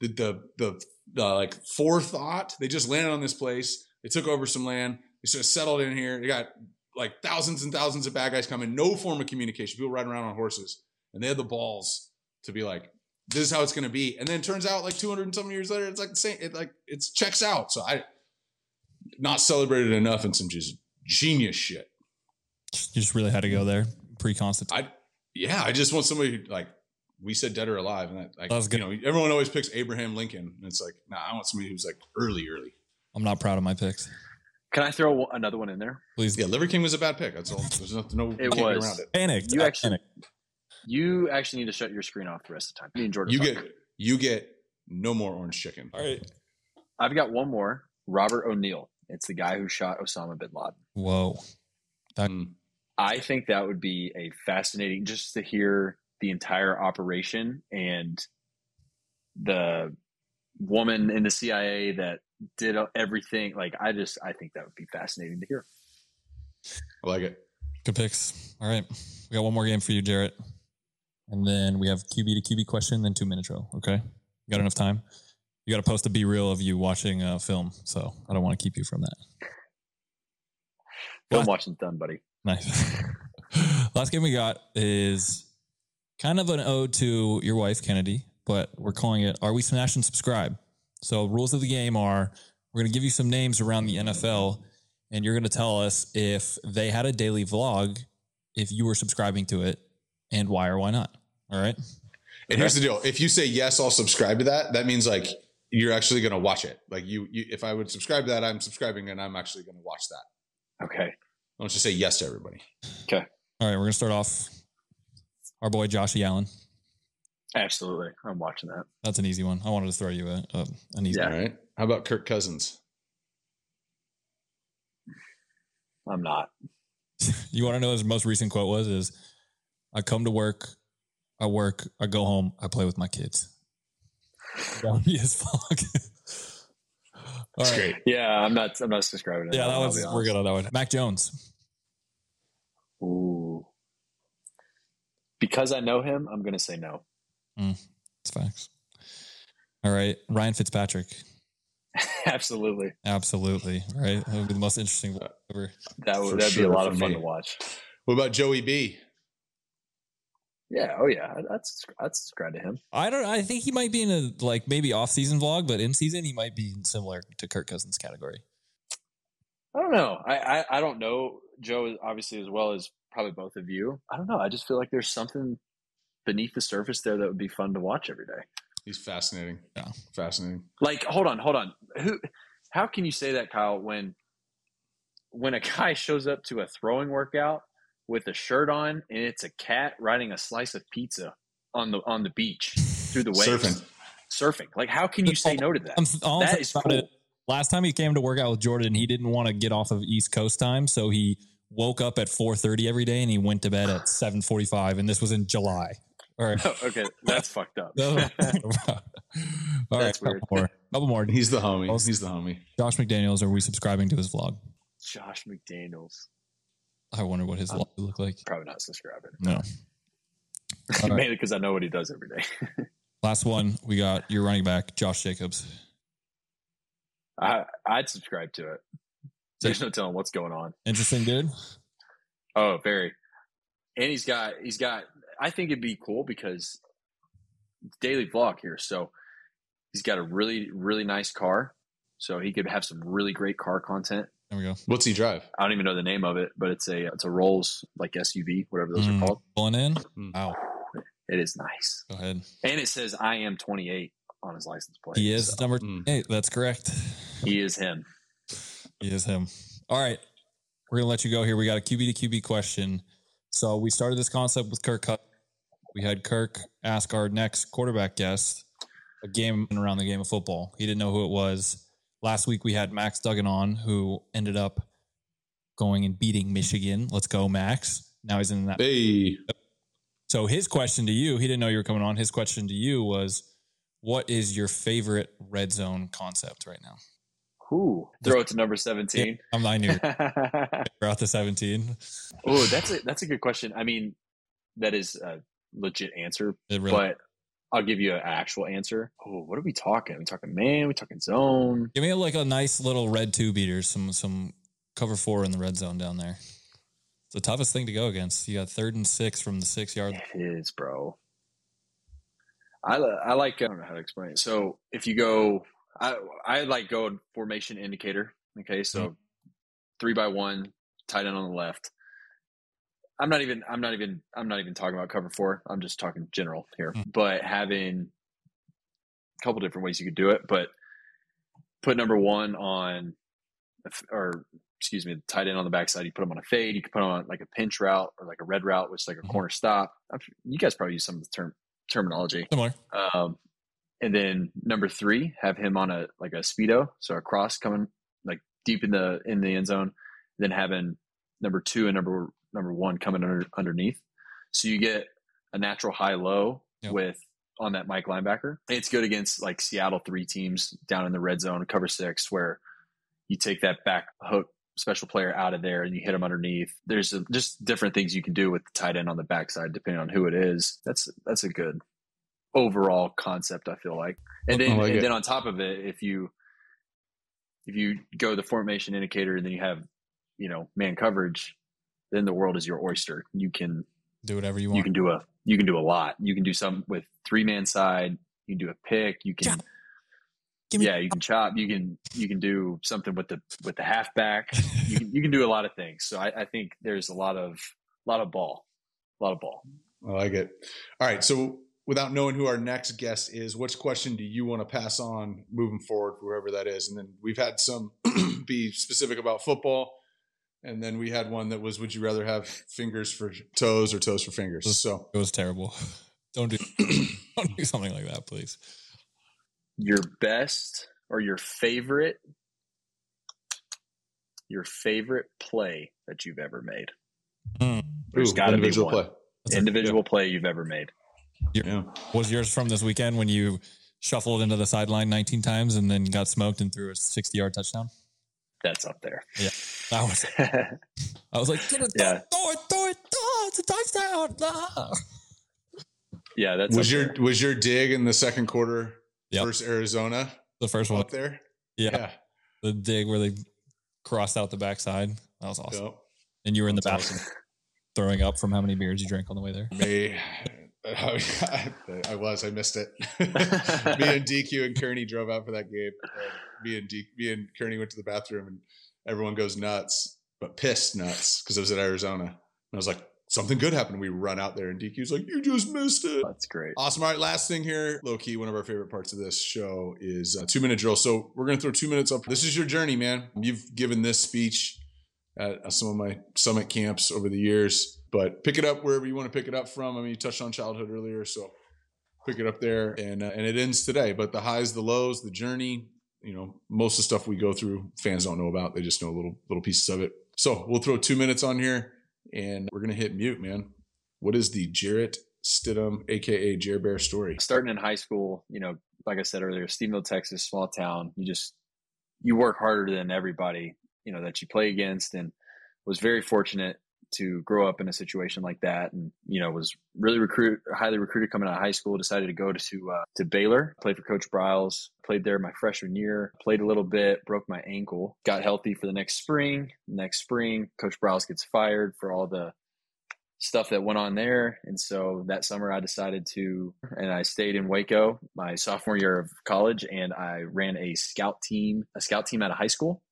[SPEAKER 2] the the the, the like forethought, they just landed on this place. They took over some land. They sort of settled in here. They got like thousands and thousands of bad guys coming, no form of communication, people riding around on horses. And they had the balls to be like, this is how it's going to be. And then it turns out like 200 and something years later, it's like the same, it like, it's checks out. So I, not celebrated enough and some just genius shit.
[SPEAKER 1] You just really had to go there pre-constitution.
[SPEAKER 2] I, yeah, I just want somebody who like, we said dead or alive. And that, like,
[SPEAKER 1] That was good.
[SPEAKER 2] you know, everyone always picks Abraham Lincoln. And it's like, nah, I want somebody who's like early, early.
[SPEAKER 1] I'm not proud of my picks.
[SPEAKER 3] Can I throw another one in there?
[SPEAKER 1] Please,
[SPEAKER 2] Yeah, Liver King was a bad pick. That's all. There's nothing, no,
[SPEAKER 3] It
[SPEAKER 2] can't get
[SPEAKER 3] was.
[SPEAKER 2] around it.
[SPEAKER 1] panicked.
[SPEAKER 3] You
[SPEAKER 1] I
[SPEAKER 3] actually-
[SPEAKER 1] panicked.
[SPEAKER 3] You actually need to shut your screen off the rest of the time. Me and Jordan.
[SPEAKER 2] You
[SPEAKER 3] talk.
[SPEAKER 2] get, you get no more orange chicken.
[SPEAKER 1] All right.
[SPEAKER 3] I've got one more. Robert O'Neill. It's the guy who shot Osama bin Laden.
[SPEAKER 1] Whoa.
[SPEAKER 2] Mm.
[SPEAKER 3] I think that would be a fascinating just to hear the entire operation and the woman in the CIA that did everything. Like, I just, I think that would be fascinating to hear.
[SPEAKER 2] I like it.
[SPEAKER 1] Good picks. All right. We got one more game for you, Jarrett. And then we have QB to QB question, then two minute drill. Okay. You got enough time? You got to post a BeReal of you watching a film. So I don't want to keep you from that.
[SPEAKER 3] Film watching's done, buddy.
[SPEAKER 1] Nice. [LAUGHS] Last game we got is kind of an ode to your wife, Kennedy, but we're calling it Are We Smash and Subscribe? So, rules of the game are we're going to give you some names around the NFL, and you're going to tell us if they had a daily vlog, if you were subscribing to it, and why or why not. All right.
[SPEAKER 2] And here's the deal: if you say yes, I'll subscribe to that. That means like you're actually going to watch it. Like you, you, if I would subscribe to that, I'm subscribing, and I'm actually going to watch that.
[SPEAKER 3] Okay.
[SPEAKER 2] I want you to say yes to everybody. Okay.
[SPEAKER 1] All right. We're going to start off our boy, Josh Allen.
[SPEAKER 3] Absolutely. I'm watching that.
[SPEAKER 1] That's an easy one. I wanted to throw you a, a an easy
[SPEAKER 3] Yeah.
[SPEAKER 2] All right. How about Kirk Cousins?
[SPEAKER 3] I'm not. [LAUGHS]
[SPEAKER 1] You want to know what his most recent quote was? Is I come to work, I work, I go home, I play with my kids. That would be his vlog. [LAUGHS]
[SPEAKER 2] That's
[SPEAKER 1] right.
[SPEAKER 2] great.
[SPEAKER 3] Yeah, I'm not. I'm not subscribing. To
[SPEAKER 1] Yeah, that
[SPEAKER 3] I'll
[SPEAKER 1] was
[SPEAKER 3] be
[SPEAKER 1] we're good on that one. Mac Jones.
[SPEAKER 3] Ooh. Because I know him, I'm going to say no.
[SPEAKER 1] Mm, it's facts. All right. Ryan Fitzpatrick. [LAUGHS]
[SPEAKER 3] Absolutely.
[SPEAKER 1] Absolutely. Right. That would be the most interesting ever.
[SPEAKER 3] That would that'd be a lot of fun
[SPEAKER 2] me.
[SPEAKER 3] to watch.
[SPEAKER 2] What about Joey B?
[SPEAKER 3] Yeah. Oh yeah. That's that's subscribe to him.
[SPEAKER 1] I don't I think he might be in a like maybe off season vlog, but in season he might be similar to Kirk Cousins category.
[SPEAKER 3] I don't know. I, I I don't know Joe obviously as well as probably both of you. I don't know. I just feel like there's something beneath the surface there that would be fun to watch every day.
[SPEAKER 2] He's fascinating.
[SPEAKER 1] Yeah.
[SPEAKER 2] Fascinating.
[SPEAKER 3] Like, hold on, hold on. Who? How can you say that, Kyle? When when a guy [LAUGHS] shows up to a throwing workout with a shirt on and it's a cat riding a slice of pizza on the on the beach through the waves,
[SPEAKER 2] Surfing.
[SPEAKER 3] surfing. Like, how can you say no to that?
[SPEAKER 1] I'm, all I'm
[SPEAKER 3] That
[SPEAKER 1] saying
[SPEAKER 3] is
[SPEAKER 1] about
[SPEAKER 3] cool.
[SPEAKER 1] it, last time he came to work out with Jordan, he didn't want to get off of East Coast time, so he woke up at 4:30 every day and he went to bed at [SIGHS] 7:45, and this was in July. All right. [LAUGHS]
[SPEAKER 3] okay, that's fucked up. [LAUGHS]
[SPEAKER 1] All right, [LAUGHS]
[SPEAKER 3] That's
[SPEAKER 1] couple
[SPEAKER 3] weird.
[SPEAKER 1] more. Couple more.
[SPEAKER 2] He's the homie. He's the homie.
[SPEAKER 1] Josh McDaniels. Are we subscribing to his vlog?
[SPEAKER 3] Josh McDaniels.
[SPEAKER 1] I wonder what his
[SPEAKER 3] Um,
[SPEAKER 1] would look like.
[SPEAKER 3] Probably not subscribing.
[SPEAKER 1] No. [LAUGHS] All.
[SPEAKER 3] Mainly because I know what he does every day. [LAUGHS]
[SPEAKER 1] Last one. We got your running back, Josh Jacobs.
[SPEAKER 3] I I'd subscribe to it. There's no telling what's going on.
[SPEAKER 1] Interesting dude.
[SPEAKER 3] Oh, very. And he's got he's got. I think it'd be cool because daily vlog here. So he's got a really really nice car. So he could have some really great car content.
[SPEAKER 1] There we go.
[SPEAKER 2] What's he drive?
[SPEAKER 3] I don't even know the name of it, but it's a it's a Rolls like SUV, whatever those
[SPEAKER 1] Mm,
[SPEAKER 3] are called.
[SPEAKER 1] Pulling in.
[SPEAKER 2] Mm.
[SPEAKER 1] Wow.
[SPEAKER 3] It is nice,
[SPEAKER 1] Go ahead.
[SPEAKER 3] and it says I am 28 on his license plate.
[SPEAKER 1] He is
[SPEAKER 3] So
[SPEAKER 1] number
[SPEAKER 2] Mm.
[SPEAKER 1] That's correct.
[SPEAKER 3] he is him.
[SPEAKER 1] He is him. All right. We're going to let you go here. We got a QB to QB question. So we started this concept with Kirk. We had Kirk ask our next quarterback guest a game around the game of football. He didn't know who it was. Last week we had Max Duggan on, who ended up going and beating Michigan. Let's go, Max. Now he's in that.
[SPEAKER 2] Hey.
[SPEAKER 1] So his question to you, he didn't know you were coming on. His question to you was, what is your favorite red zone concept right now?
[SPEAKER 3] Who throw it to number 17?
[SPEAKER 1] I'm I knew [LAUGHS] we're out to 17.
[SPEAKER 3] oh, that's a that's a good question. I mean, that is a legit answer,
[SPEAKER 1] It really,
[SPEAKER 3] but I'll give you an actual answer. Oh, what are we talking? Are we talking man? we talking zone?
[SPEAKER 1] give me like a nice little red two beater, some some cover four in the red zone down there. It's the toughest thing to go against. You got third and six from the six yard.
[SPEAKER 3] It is, bro. I I like I don't know how to explain it. So if you go, I I like go formation indicator. Okay, so mm-hmm. three by one, tight end on the left. I'm not even I'm not even I'm not even talking about cover four. I'm just talking general here.
[SPEAKER 1] Mhm.
[SPEAKER 3] But having a couple different ways you could do it, but put number one on, or excuse me, the tight end on the backside. You put them on a fade. You could put them on like a pinch route or like a red route, which is like a
[SPEAKER 1] Mhm.
[SPEAKER 3] corner stop. I'm you guys probably use some of the term terminology.
[SPEAKER 1] Similar.
[SPEAKER 3] Um, and then number three, have him on a like a speedo, so a cross coming like deep in the in the end zone. Then having number two and number number one coming under, underneath, so you get a natural high low
[SPEAKER 1] Yep.
[SPEAKER 3] with on that Mike linebacker. It's good against like Seattle three teams down in the red zone, cover six, where you take that back hook special player out of there and you hit them underneath. There's a, just different things you can do with the tight end on the backside depending on who it is. That's that's a good overall concept. I feel like, and then
[SPEAKER 2] like
[SPEAKER 3] and
[SPEAKER 2] it.
[SPEAKER 3] then on top of it, if you if you go the formation indicator and then you have you know man coverage, then the world is your oyster. You can
[SPEAKER 1] Do whatever you want.
[SPEAKER 3] you can do a you can do a lot. You can do some with three man side. You can do a pick. You can
[SPEAKER 1] Give me-
[SPEAKER 3] yeah, you can chop. You can you can do something with the with the halfback. [LAUGHS] You can, you can do a lot of things. So I, I think there's a lot of a lot of ball, a lot of ball.
[SPEAKER 2] I like it. All right. So, without knowing who our next guest is, which question do you want to pass on moving forward, whoever that is? And then we've had some [CLEARS THROAT] be specific about football. And then we had one that was, would you rather have fingers for toes or toes for fingers? So,
[SPEAKER 1] it was terrible. [LAUGHS] Don't do [CLEARS THROAT] don't do something like that, please.
[SPEAKER 3] Your best or your favorite your favorite play that you've ever made.
[SPEAKER 1] Mm.
[SPEAKER 3] There's
[SPEAKER 2] ooh,
[SPEAKER 3] got to be
[SPEAKER 2] individual
[SPEAKER 3] one
[SPEAKER 2] play.
[SPEAKER 1] That's a-
[SPEAKER 3] individual play you've ever made.
[SPEAKER 2] Yeah.
[SPEAKER 1] Was yours from this weekend when you shuffled into the sideline 19 times and then got smoked and threw a 60 yard touchdown?
[SPEAKER 3] That's up there.
[SPEAKER 1] Yeah, that was. [LAUGHS] I was like, get it,
[SPEAKER 3] Yeah.
[SPEAKER 1] throw it, throw it, oh, it's a touchdown. Ah. [LAUGHS]
[SPEAKER 3] yeah, that's
[SPEAKER 2] Was your
[SPEAKER 3] there.
[SPEAKER 2] was your dig in the second quarter
[SPEAKER 1] Yep.
[SPEAKER 2] versus Arizona
[SPEAKER 1] The first one,
[SPEAKER 2] up there?
[SPEAKER 1] yeah, the dig where they crossed out the backside. That was awesome.
[SPEAKER 2] Yep.
[SPEAKER 1] And you were in the
[SPEAKER 2] That's
[SPEAKER 1] bathroom throwing up from how many beers you drank on the way there. [LAUGHS]
[SPEAKER 2] May I was I missed it. me and DQ and Kearney drove out for that game. Me and D, me and Kearney went to the bathroom and everyone goes nuts, but pissed nuts because it was at Arizona. And I was like, something good happened. We run out there and DQ's like, you just missed it.
[SPEAKER 3] That's great.
[SPEAKER 2] Awesome. All right, last thing here, low key. One of our favorite parts of this show is a two minute drill. So we're gonna throw two minutes up. This is your journey, man. You've given this speech at some of my summit camps over the years, but pick it up wherever you want to pick it up from. I mean, you touched on childhood earlier, so pick it up there, and uh, and it ends today. But the highs, the lows, the journey. You know, most of the stuff we go through, fans don't know about. They just know little little pieces of it. So we'll throw two minutes on here, and we're gonna hit mute, man. What is the Jarrett Stidham, aka Jer Bear story?
[SPEAKER 3] starting in high school, you know, like I said earlier, Stephenville, Texas, small town. You just you work harder than everybody, you know, that you play against, and was very fortunate to grow up in a situation like that, and you know, was really recruit, highly recruited coming out of high school. Decided to go to uh, to Baylor, played for Coach Briles. Played there my freshman year. Played a little bit, broke my ankle. Got healthy for the next spring. Next spring, Coach Briles gets fired for all the stuff that went on there. And so that summer I decided to, and I stayed in Waco my sophomore year of college and I ran a scout team, a scout team out of high school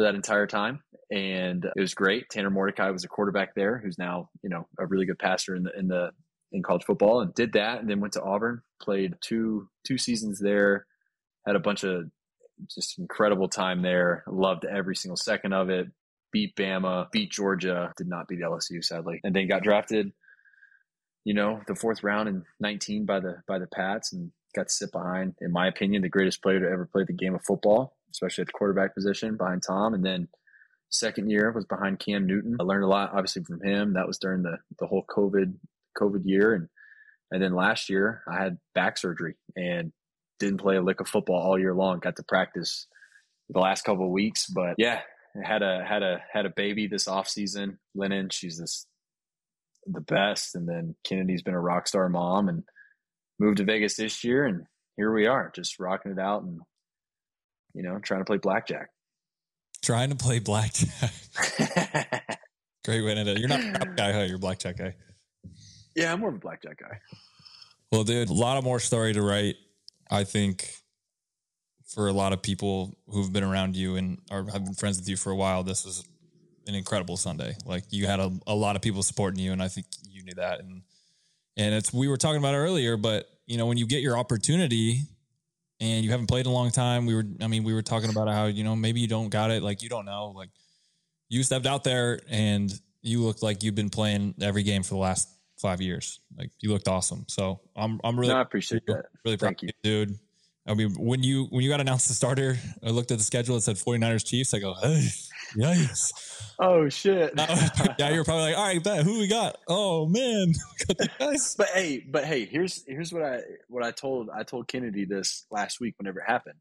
[SPEAKER 3] for that entire time. And it was great. Tanner Mordecai was a quarterback there who's now, you know, a really good passer in the, in the, in college football and did that and then went to Auburn, played two, two seasons there, had a bunch of just incredible time there. Loved every single second of it beat Bama, beat Georgia, did not beat LSU sadly, and then got drafted. You know, the fourth round in 19 by the by the Pats, and got sit behind, in my opinion, the greatest player to ever play the game of football, especially at the quarterback position behind Tom. And then second year was behind Cam Newton. I learned a lot, obviously, from him. That was during the the whole COVID COVID year, and and then last year I had back surgery and didn't play a lick of football all year long. Got to practice the last couple of weeks, but yeah, had a had a had a baby this off season. Lennon, she's this the best, and then Kennedy's been a rock star mom and moved to Vegas this year, and here we are, just rocking it out and you know trying to play blackjack.
[SPEAKER 1] Trying to play blackjack. [LAUGHS] Great way to do it. You're not a crap guy, huh? You're a blackjack guy.
[SPEAKER 3] yeah, I'm more of a blackjack guy.
[SPEAKER 1] Well, dude, a lot of more story to write. I think for a lot of people who've been around you and are have been friends with you for a while, this was an incredible Sunday. Like you had a, a lot of people supporting you, and I think you knew that. And and it's we were talking about earlier, but you know when you get your opportunity and you haven't played in a long time, we were I mean we were talking about how you know maybe you don't got it, like you don't know, like you stepped out there and you looked like you've been playing every game for the last five years. Like you looked awesome. So I'm I'm really
[SPEAKER 3] No, I appreciate that.
[SPEAKER 1] Really proud
[SPEAKER 3] Thank
[SPEAKER 1] of you, dude. I mean, when you when you got announced the starter, I looked at the schedule. It said 49ers Chiefs. I go, hey, Yikes.
[SPEAKER 3] Oh shit.
[SPEAKER 1] yeah, [LAUGHS] you're probably like, all right, bet who we got? Oh man, [LAUGHS] got the guys.
[SPEAKER 3] But hey, but hey, here's here's what I what I told I told Kennedy this last week whenever it happened.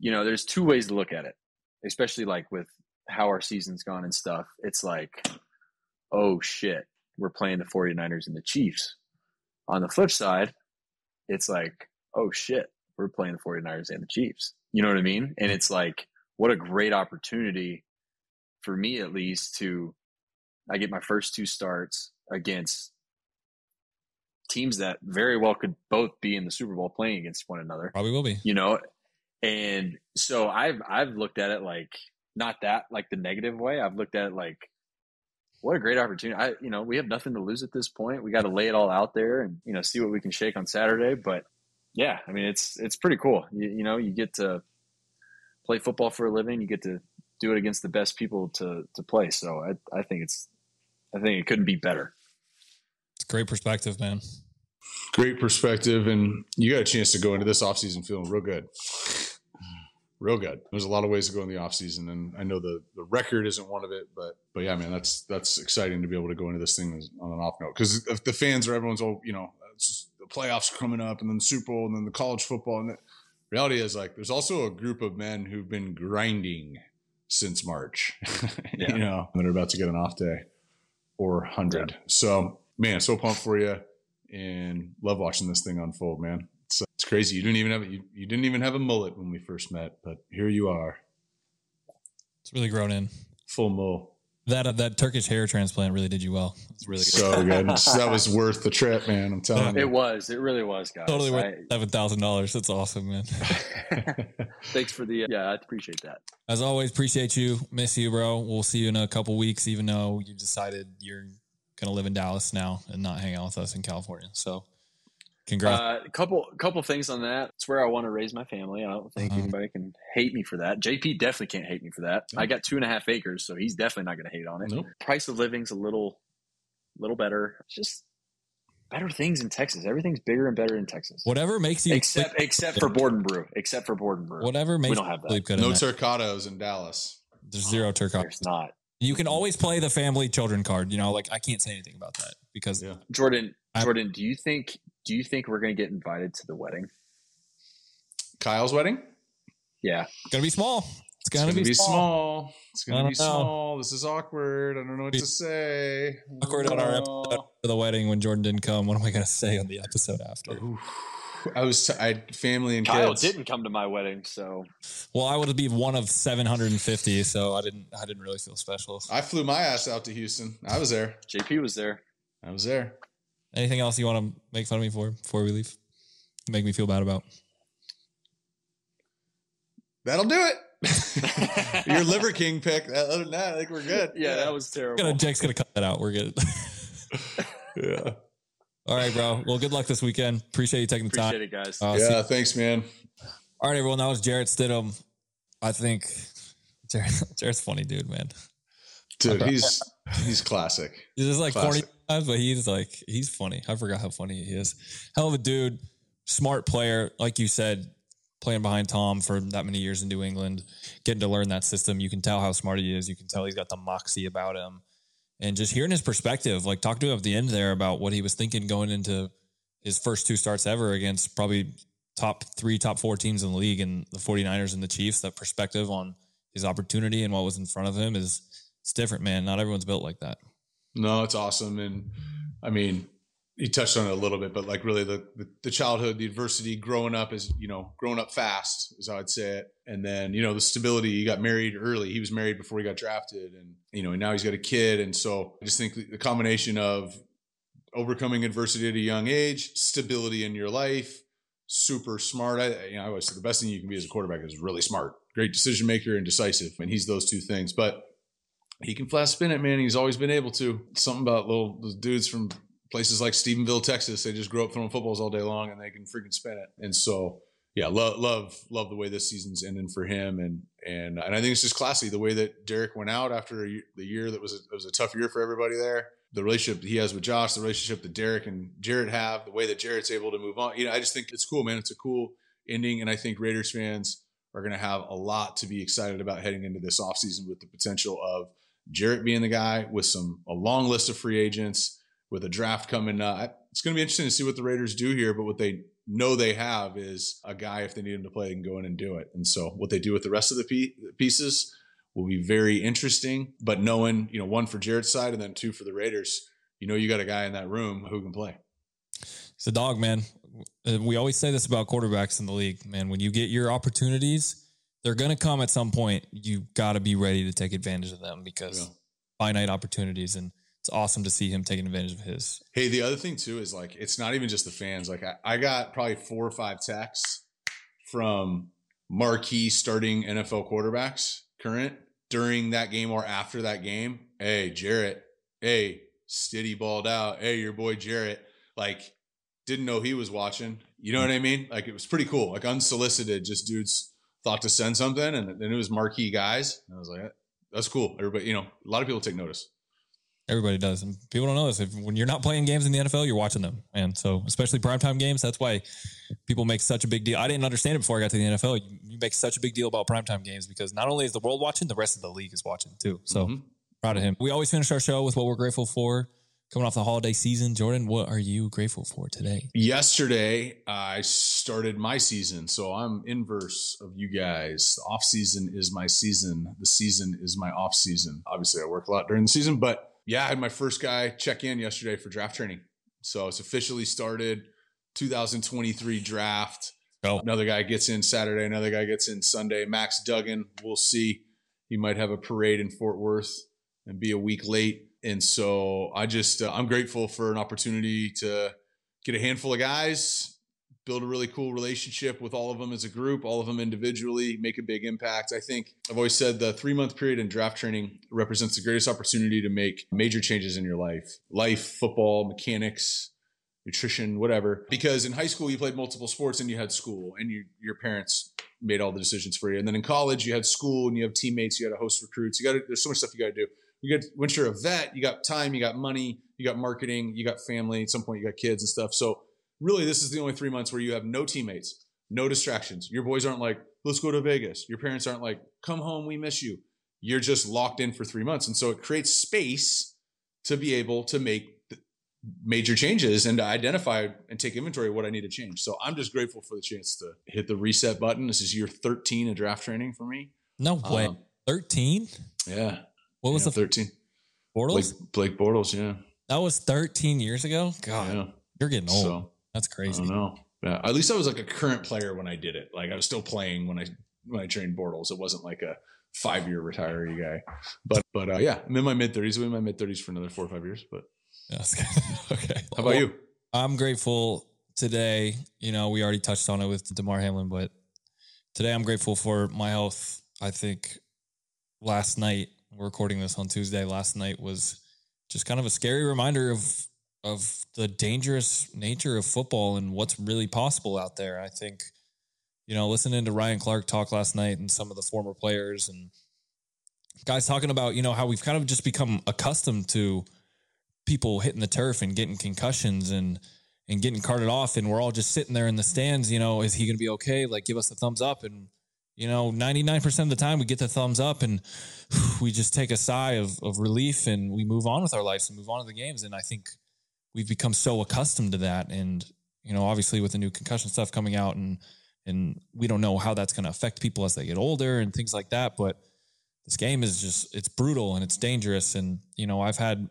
[SPEAKER 3] You know, there's two ways to look at it, especially like with how our season's gone and stuff. It's like, oh shit, we're playing the 49ers and the Chiefs. On the flip side, it's like, oh shit, we're playing the 49ers and the Chiefs. You know what I mean? And it's like, what a great opportunity for me at least to I get my first two starts against teams that very well could both be in the Super Bowl playing against one another.
[SPEAKER 1] Probably will be.
[SPEAKER 3] You know, and so I've I've looked at it like not that like the negative way. I've looked at it like what a great opportunity. I you know, we have nothing to lose at this point. We got to lay it all out there and you know, see what we can shake on Saturday, but yeah, I mean it's it's pretty cool. You, you know, you get to play football for a living, you get to do it against the best people to to play. So I I think it's I think it couldn't be better.
[SPEAKER 1] It's great perspective, man.
[SPEAKER 2] Great perspective, and you got a chance to go into this offseason feeling real good. Real good. There's a lot of ways to go in the offseason, and I know the, the record isn't one of it, but but yeah, man, that's that's exciting to be able to go into this thing on an off note because if the fans are everyone's all you know the playoffs are coming up, and then the Super Bowl, and then the college football, and the reality is like there's also a group of men who've been grinding since March, [LAUGHS]
[SPEAKER 3] Yeah.
[SPEAKER 2] you know, that are about to get an off day or hundred. So man, so pumped for you and love watching this thing unfold, man. It's, uh, it's crazy. You didn't even have you, you didn't even have a mullet when we first met, but here you are,
[SPEAKER 1] It's really grown in.
[SPEAKER 2] full mo.
[SPEAKER 1] That uh, that Turkish hair transplant really did you well. It's really good.
[SPEAKER 2] So good. that was worth the trip, man. I'm telling
[SPEAKER 3] It
[SPEAKER 2] you.
[SPEAKER 3] It was. It really was, guys.
[SPEAKER 1] totally worth
[SPEAKER 3] I-
[SPEAKER 1] seven thousand dollars. That's awesome, man. [LAUGHS]
[SPEAKER 3] thanks for the. Yeah, I appreciate that.
[SPEAKER 1] As always, appreciate you. Miss you, bro. We'll see you in a couple weeks, even though you decided you're gonna live in Dallas now and not hang out with us in California. So, congrats.
[SPEAKER 3] Uh, a couple couple things on that. It's where I want to raise my family. I don't think
[SPEAKER 1] Uh-huh.
[SPEAKER 3] anybody can hate me for that. JP definitely can't hate me for that.
[SPEAKER 2] No.
[SPEAKER 3] I got two and a half acres, so he's definitely not going to hate on it.
[SPEAKER 2] Nope.
[SPEAKER 3] Price of living's a little little better. It's just better things in Texas. Everything's bigger and better in Texas.
[SPEAKER 1] whatever makes you
[SPEAKER 3] except
[SPEAKER 1] sleep-
[SPEAKER 3] except for Borden Brew. Except for Borden Brew.
[SPEAKER 1] whatever makes
[SPEAKER 3] don't have that.
[SPEAKER 1] good.
[SPEAKER 2] no
[SPEAKER 1] in
[SPEAKER 2] turcados in Dallas.
[SPEAKER 1] There's zero turco.
[SPEAKER 3] There's not.
[SPEAKER 1] You can always play the family children card. You know, like I can't say anything about that because
[SPEAKER 2] Yeah.
[SPEAKER 3] Jordan,
[SPEAKER 1] I-
[SPEAKER 3] Jordan, do you think do you think we're going to get invited to the wedding?
[SPEAKER 2] Kyle's wedding.
[SPEAKER 3] Yeah.
[SPEAKER 1] it's gonna be small. It's
[SPEAKER 2] It's
[SPEAKER 1] gonna,
[SPEAKER 2] gonna
[SPEAKER 1] be,
[SPEAKER 2] be
[SPEAKER 1] small.
[SPEAKER 2] small. It's gonna be
[SPEAKER 1] know.
[SPEAKER 2] small. This is awkward. I don't know what
[SPEAKER 1] Be-
[SPEAKER 2] to say.
[SPEAKER 1] Awkward on our episode for the wedding when Jordan didn't come. What am I gonna say on the episode after?
[SPEAKER 2] Oof. I was t- I had family and
[SPEAKER 3] Kyle
[SPEAKER 2] kids.
[SPEAKER 3] didn't come to my wedding, so
[SPEAKER 1] Well, I would be one of 750, so I didn't. I didn't really feel special.
[SPEAKER 2] I flew my ass out to Houston. I was there.
[SPEAKER 3] JP was there.
[SPEAKER 2] I was there.
[SPEAKER 1] Anything else you want to make fun of me for before we leave? Make me feel bad about?
[SPEAKER 2] That'll do it. [LAUGHS] Your Liver King pick. Other than that, I think we're good.
[SPEAKER 3] Yeah, that was terrible.
[SPEAKER 1] Gonna, Jake's gonna cut that out. We're good. [LAUGHS]
[SPEAKER 2] Yeah.
[SPEAKER 1] All right, bro. Well, good luck this weekend. Appreciate you taking the time.
[SPEAKER 3] Appreciate it, guys.
[SPEAKER 1] Uh,
[SPEAKER 2] Yeah. Thanks, man.
[SPEAKER 1] all right, everyone. That was Jarrett Stidham. I think [LAUGHS] Jarrett, Jarrett's funny dude, man.
[SPEAKER 2] Dude, he's he's classic.
[SPEAKER 1] He's just like
[SPEAKER 2] Classic.
[SPEAKER 1] corny times, but he's like he's funny. I forgot how funny he is. Hell of a dude, smart player, like you said, playing behind Tom for that many years in New England, getting to learn that system. You can tell how smart he is. You can tell he's got the moxie about him, and just hearing his perspective, like talk to him at the end there about what he was thinking going into his first two starts ever against probably top three, top four teams in the league, and the 49ers and the Chiefs. That perspective on his opportunity and what was in front of him is it's different, man. Not everyone's built like that.
[SPEAKER 2] No, it's awesome. And I mean, you touched on it a little bit, but like really the, the, the childhood, the adversity, growing up is, you know, growing up fast is how I'd say it. And then, you know, the stability, he got married early. He was married before he got drafted and, you know, and now he's got a kid. And so I just think the the combination of overcoming adversity at a young age, stability in your life, super smart. I, you know, I always say the best thing you can be as a quarterback is really smart, great decision maker and decisive. And he's those two things, but he can flat spin it, man. He's always been able to. Something about little dudes from places like Stephenville, Texas. They just grow up throwing footballs all day long, and they can freaking spin it. And so, yeah, love, love, love the way this season's ending for him, and and and I think it's just classy the way that Derek went out after a, the year that was a, was a tough year for everybody there. The relationship he has with Josh, the relationship that Derek and Jarrett have, the way that Jarrett's able to move on. You know, I just think it's cool, man. It's a cool ending, and I think Raiders fans are going to have a lot to be excited about heading into this offseason with the potential of Jarrett being the guy with some a long list of free agents with a draft coming up. It's going to be interesting to see what the Raiders do here, but what they know they have is a guy if they need him to play, they can go in and do it. And so what they do with the rest of the pieces will be very interesting. But knowing, you know, one for Jarrett's side and then two for the Raiders, you know, you got a guy in that room who can play.
[SPEAKER 1] It's a dog, man. Uh, we always say this about quarterbacks in the league, man. When you get your opportunities, they're going to come at some point. You got to be ready to take advantage of them because yeah. finite opportunities. And it's awesome to see him taking advantage of his.
[SPEAKER 2] Hey, the other thing too is like, it's not even just the fans. Like, I, I got probably four or five texts from marquee starting NFL quarterbacks current during that game or after that game. Hey, Jarrett. Hey, Stiddy balled out. Hey, your boy Jarrett. Like, didn't know he was watching. You know what I mean? Like, it was pretty cool. Like, unsolicited, just dudes thought to send something, and then it was marquee guys. And I was like, that's cool. Everybody, you know, a lot of people take notice.
[SPEAKER 1] Everybody does, and people don't know this. If, when you're not playing games in the NFL, you're watching them, and so especially primetime games. That's why people make such a big deal. I didn't understand it before I got to the NFL. You, you make such a big deal about primetime games because not only is the world watching, the rest of the league is watching too. So mm-hmm. proud of him. We always finish our show with what we're grateful for coming off the holiday season. Jordan, what are you grateful for today?
[SPEAKER 2] Yesterday, I started my season. So I'm inverse of you guys. The off season is my season. The season is my off season. Obviously, I work a lot during the season, but yeah, I had my first guy check in yesterday for draft training. So it's officially started 2023 draft. Oh. Another guy gets in Saturday. Another guy gets in Sunday. Max Duggan, we'll see. He might have a parade in Fort Worth and be a week late and so I just uh, I'm grateful for an opportunity to get a handful of guys, build a really cool relationship with all of them as a group, all of them individually, make a big impact. I think I've always said the three month period in draft training represents the greatest opportunity to make major changes in your life, life, football, mechanics, nutrition, whatever. Because in high school you played multiple sports and you had school, and you, your parents made all the decisions for you. And then in college you had school and you have teammates, you had to host recruits. You got there's so much stuff you got to do you get once you're a vet, you got time, you got money, you got marketing, you got family. At some point, you got kids and stuff. So really, this is the only three months where you have no teammates, no distractions. Your boys aren't like, let's go to Vegas. Your parents aren't like, come home, we miss you. You're just locked in for three months, and so it creates space to be able to make major changes and to identify and take inventory of what I need to change. So I'm just grateful for the chance to hit the reset button. This is year 13 of draft training for me.
[SPEAKER 1] No way. Um, 13?
[SPEAKER 2] Yeah.
[SPEAKER 1] What was
[SPEAKER 2] the
[SPEAKER 1] 13?
[SPEAKER 2] Bortles? Blake, Blake Bortles, yeah.
[SPEAKER 1] That was 13 years ago? God, yeah. you're getting old. So, That's crazy.
[SPEAKER 2] I don't know. Yeah, at least I was like a current player when I did it. Like I was still playing when I when I trained Bortles. It wasn't like a five year retiree guy. But but uh, yeah, I'm in my mid 30s. I'm in my mid 30s for another four or five years. But
[SPEAKER 1] yeah, [LAUGHS] okay.
[SPEAKER 2] How about well, you?
[SPEAKER 1] I'm grateful today. You know, we already touched on it with Damar Hamlin, but today I'm grateful for my health. I think last night we're recording this on Tuesday. Last night was just kind of a scary reminder of of the dangerous nature of football and what's really possible out there. I think, you know, listening to Ryan Clark talk last night and some of the former players and guys talking about, you know, how we've kind of just become accustomed to people hitting the turf and getting concussions and and getting carted off and we're all just sitting there in the stands, you know, is he going to be okay? Like give us a thumbs up and you know, 99% of the time we get the thumbs up and [SIGHS] we just take a sigh of, of relief and we move on with our lives and move on to the games. And I think we've become so accustomed to that. And, you know, obviously with the new concussion stuff coming out and, and we don't know how that's going to affect people as they get older and things like that. But this game is just, it's brutal and it's dangerous. And, you know, I've had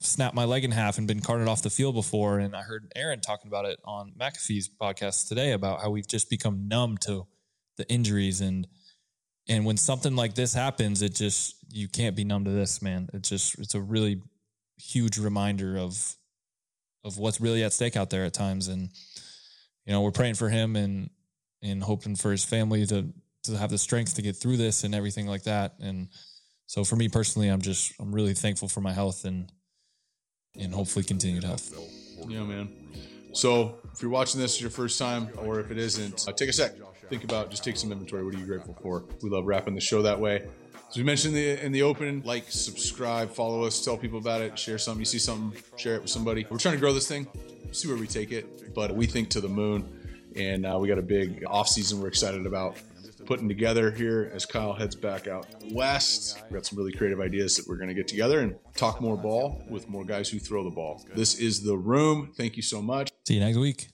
[SPEAKER 1] snapped my leg in half and been carted off the field before. And I heard Aaron talking about it on McAfee's podcast today about how we've just become numb to the injuries and and when something like this happens, it just you can't be numb to this, man. It's just it's a really huge reminder of of what's really at stake out there at times. And you know, we're praying for him and and hoping for his family to to have the strength to get through this and everything like that. And so for me personally, I'm just I'm really thankful for my health and and hopefully continued health.
[SPEAKER 2] Yeah, man. So if you're watching this your first time, or if it isn't, uh, take a sec think about just take some inventory. What are you grateful for? We love wrapping the show that way. As we mentioned in the, in the open, like, subscribe, follow us, tell people about it, share something. You see something, share it with somebody. We're trying to grow this thing, see where we take it, but we think to the moon. And uh, we got a big off season we're excited about. putting together here as Kyle heads back out west. We've got some really creative ideas that we're going to get together and talk more ball with more guys who throw the ball. This is the room. Thank you so much.
[SPEAKER 1] See you next week.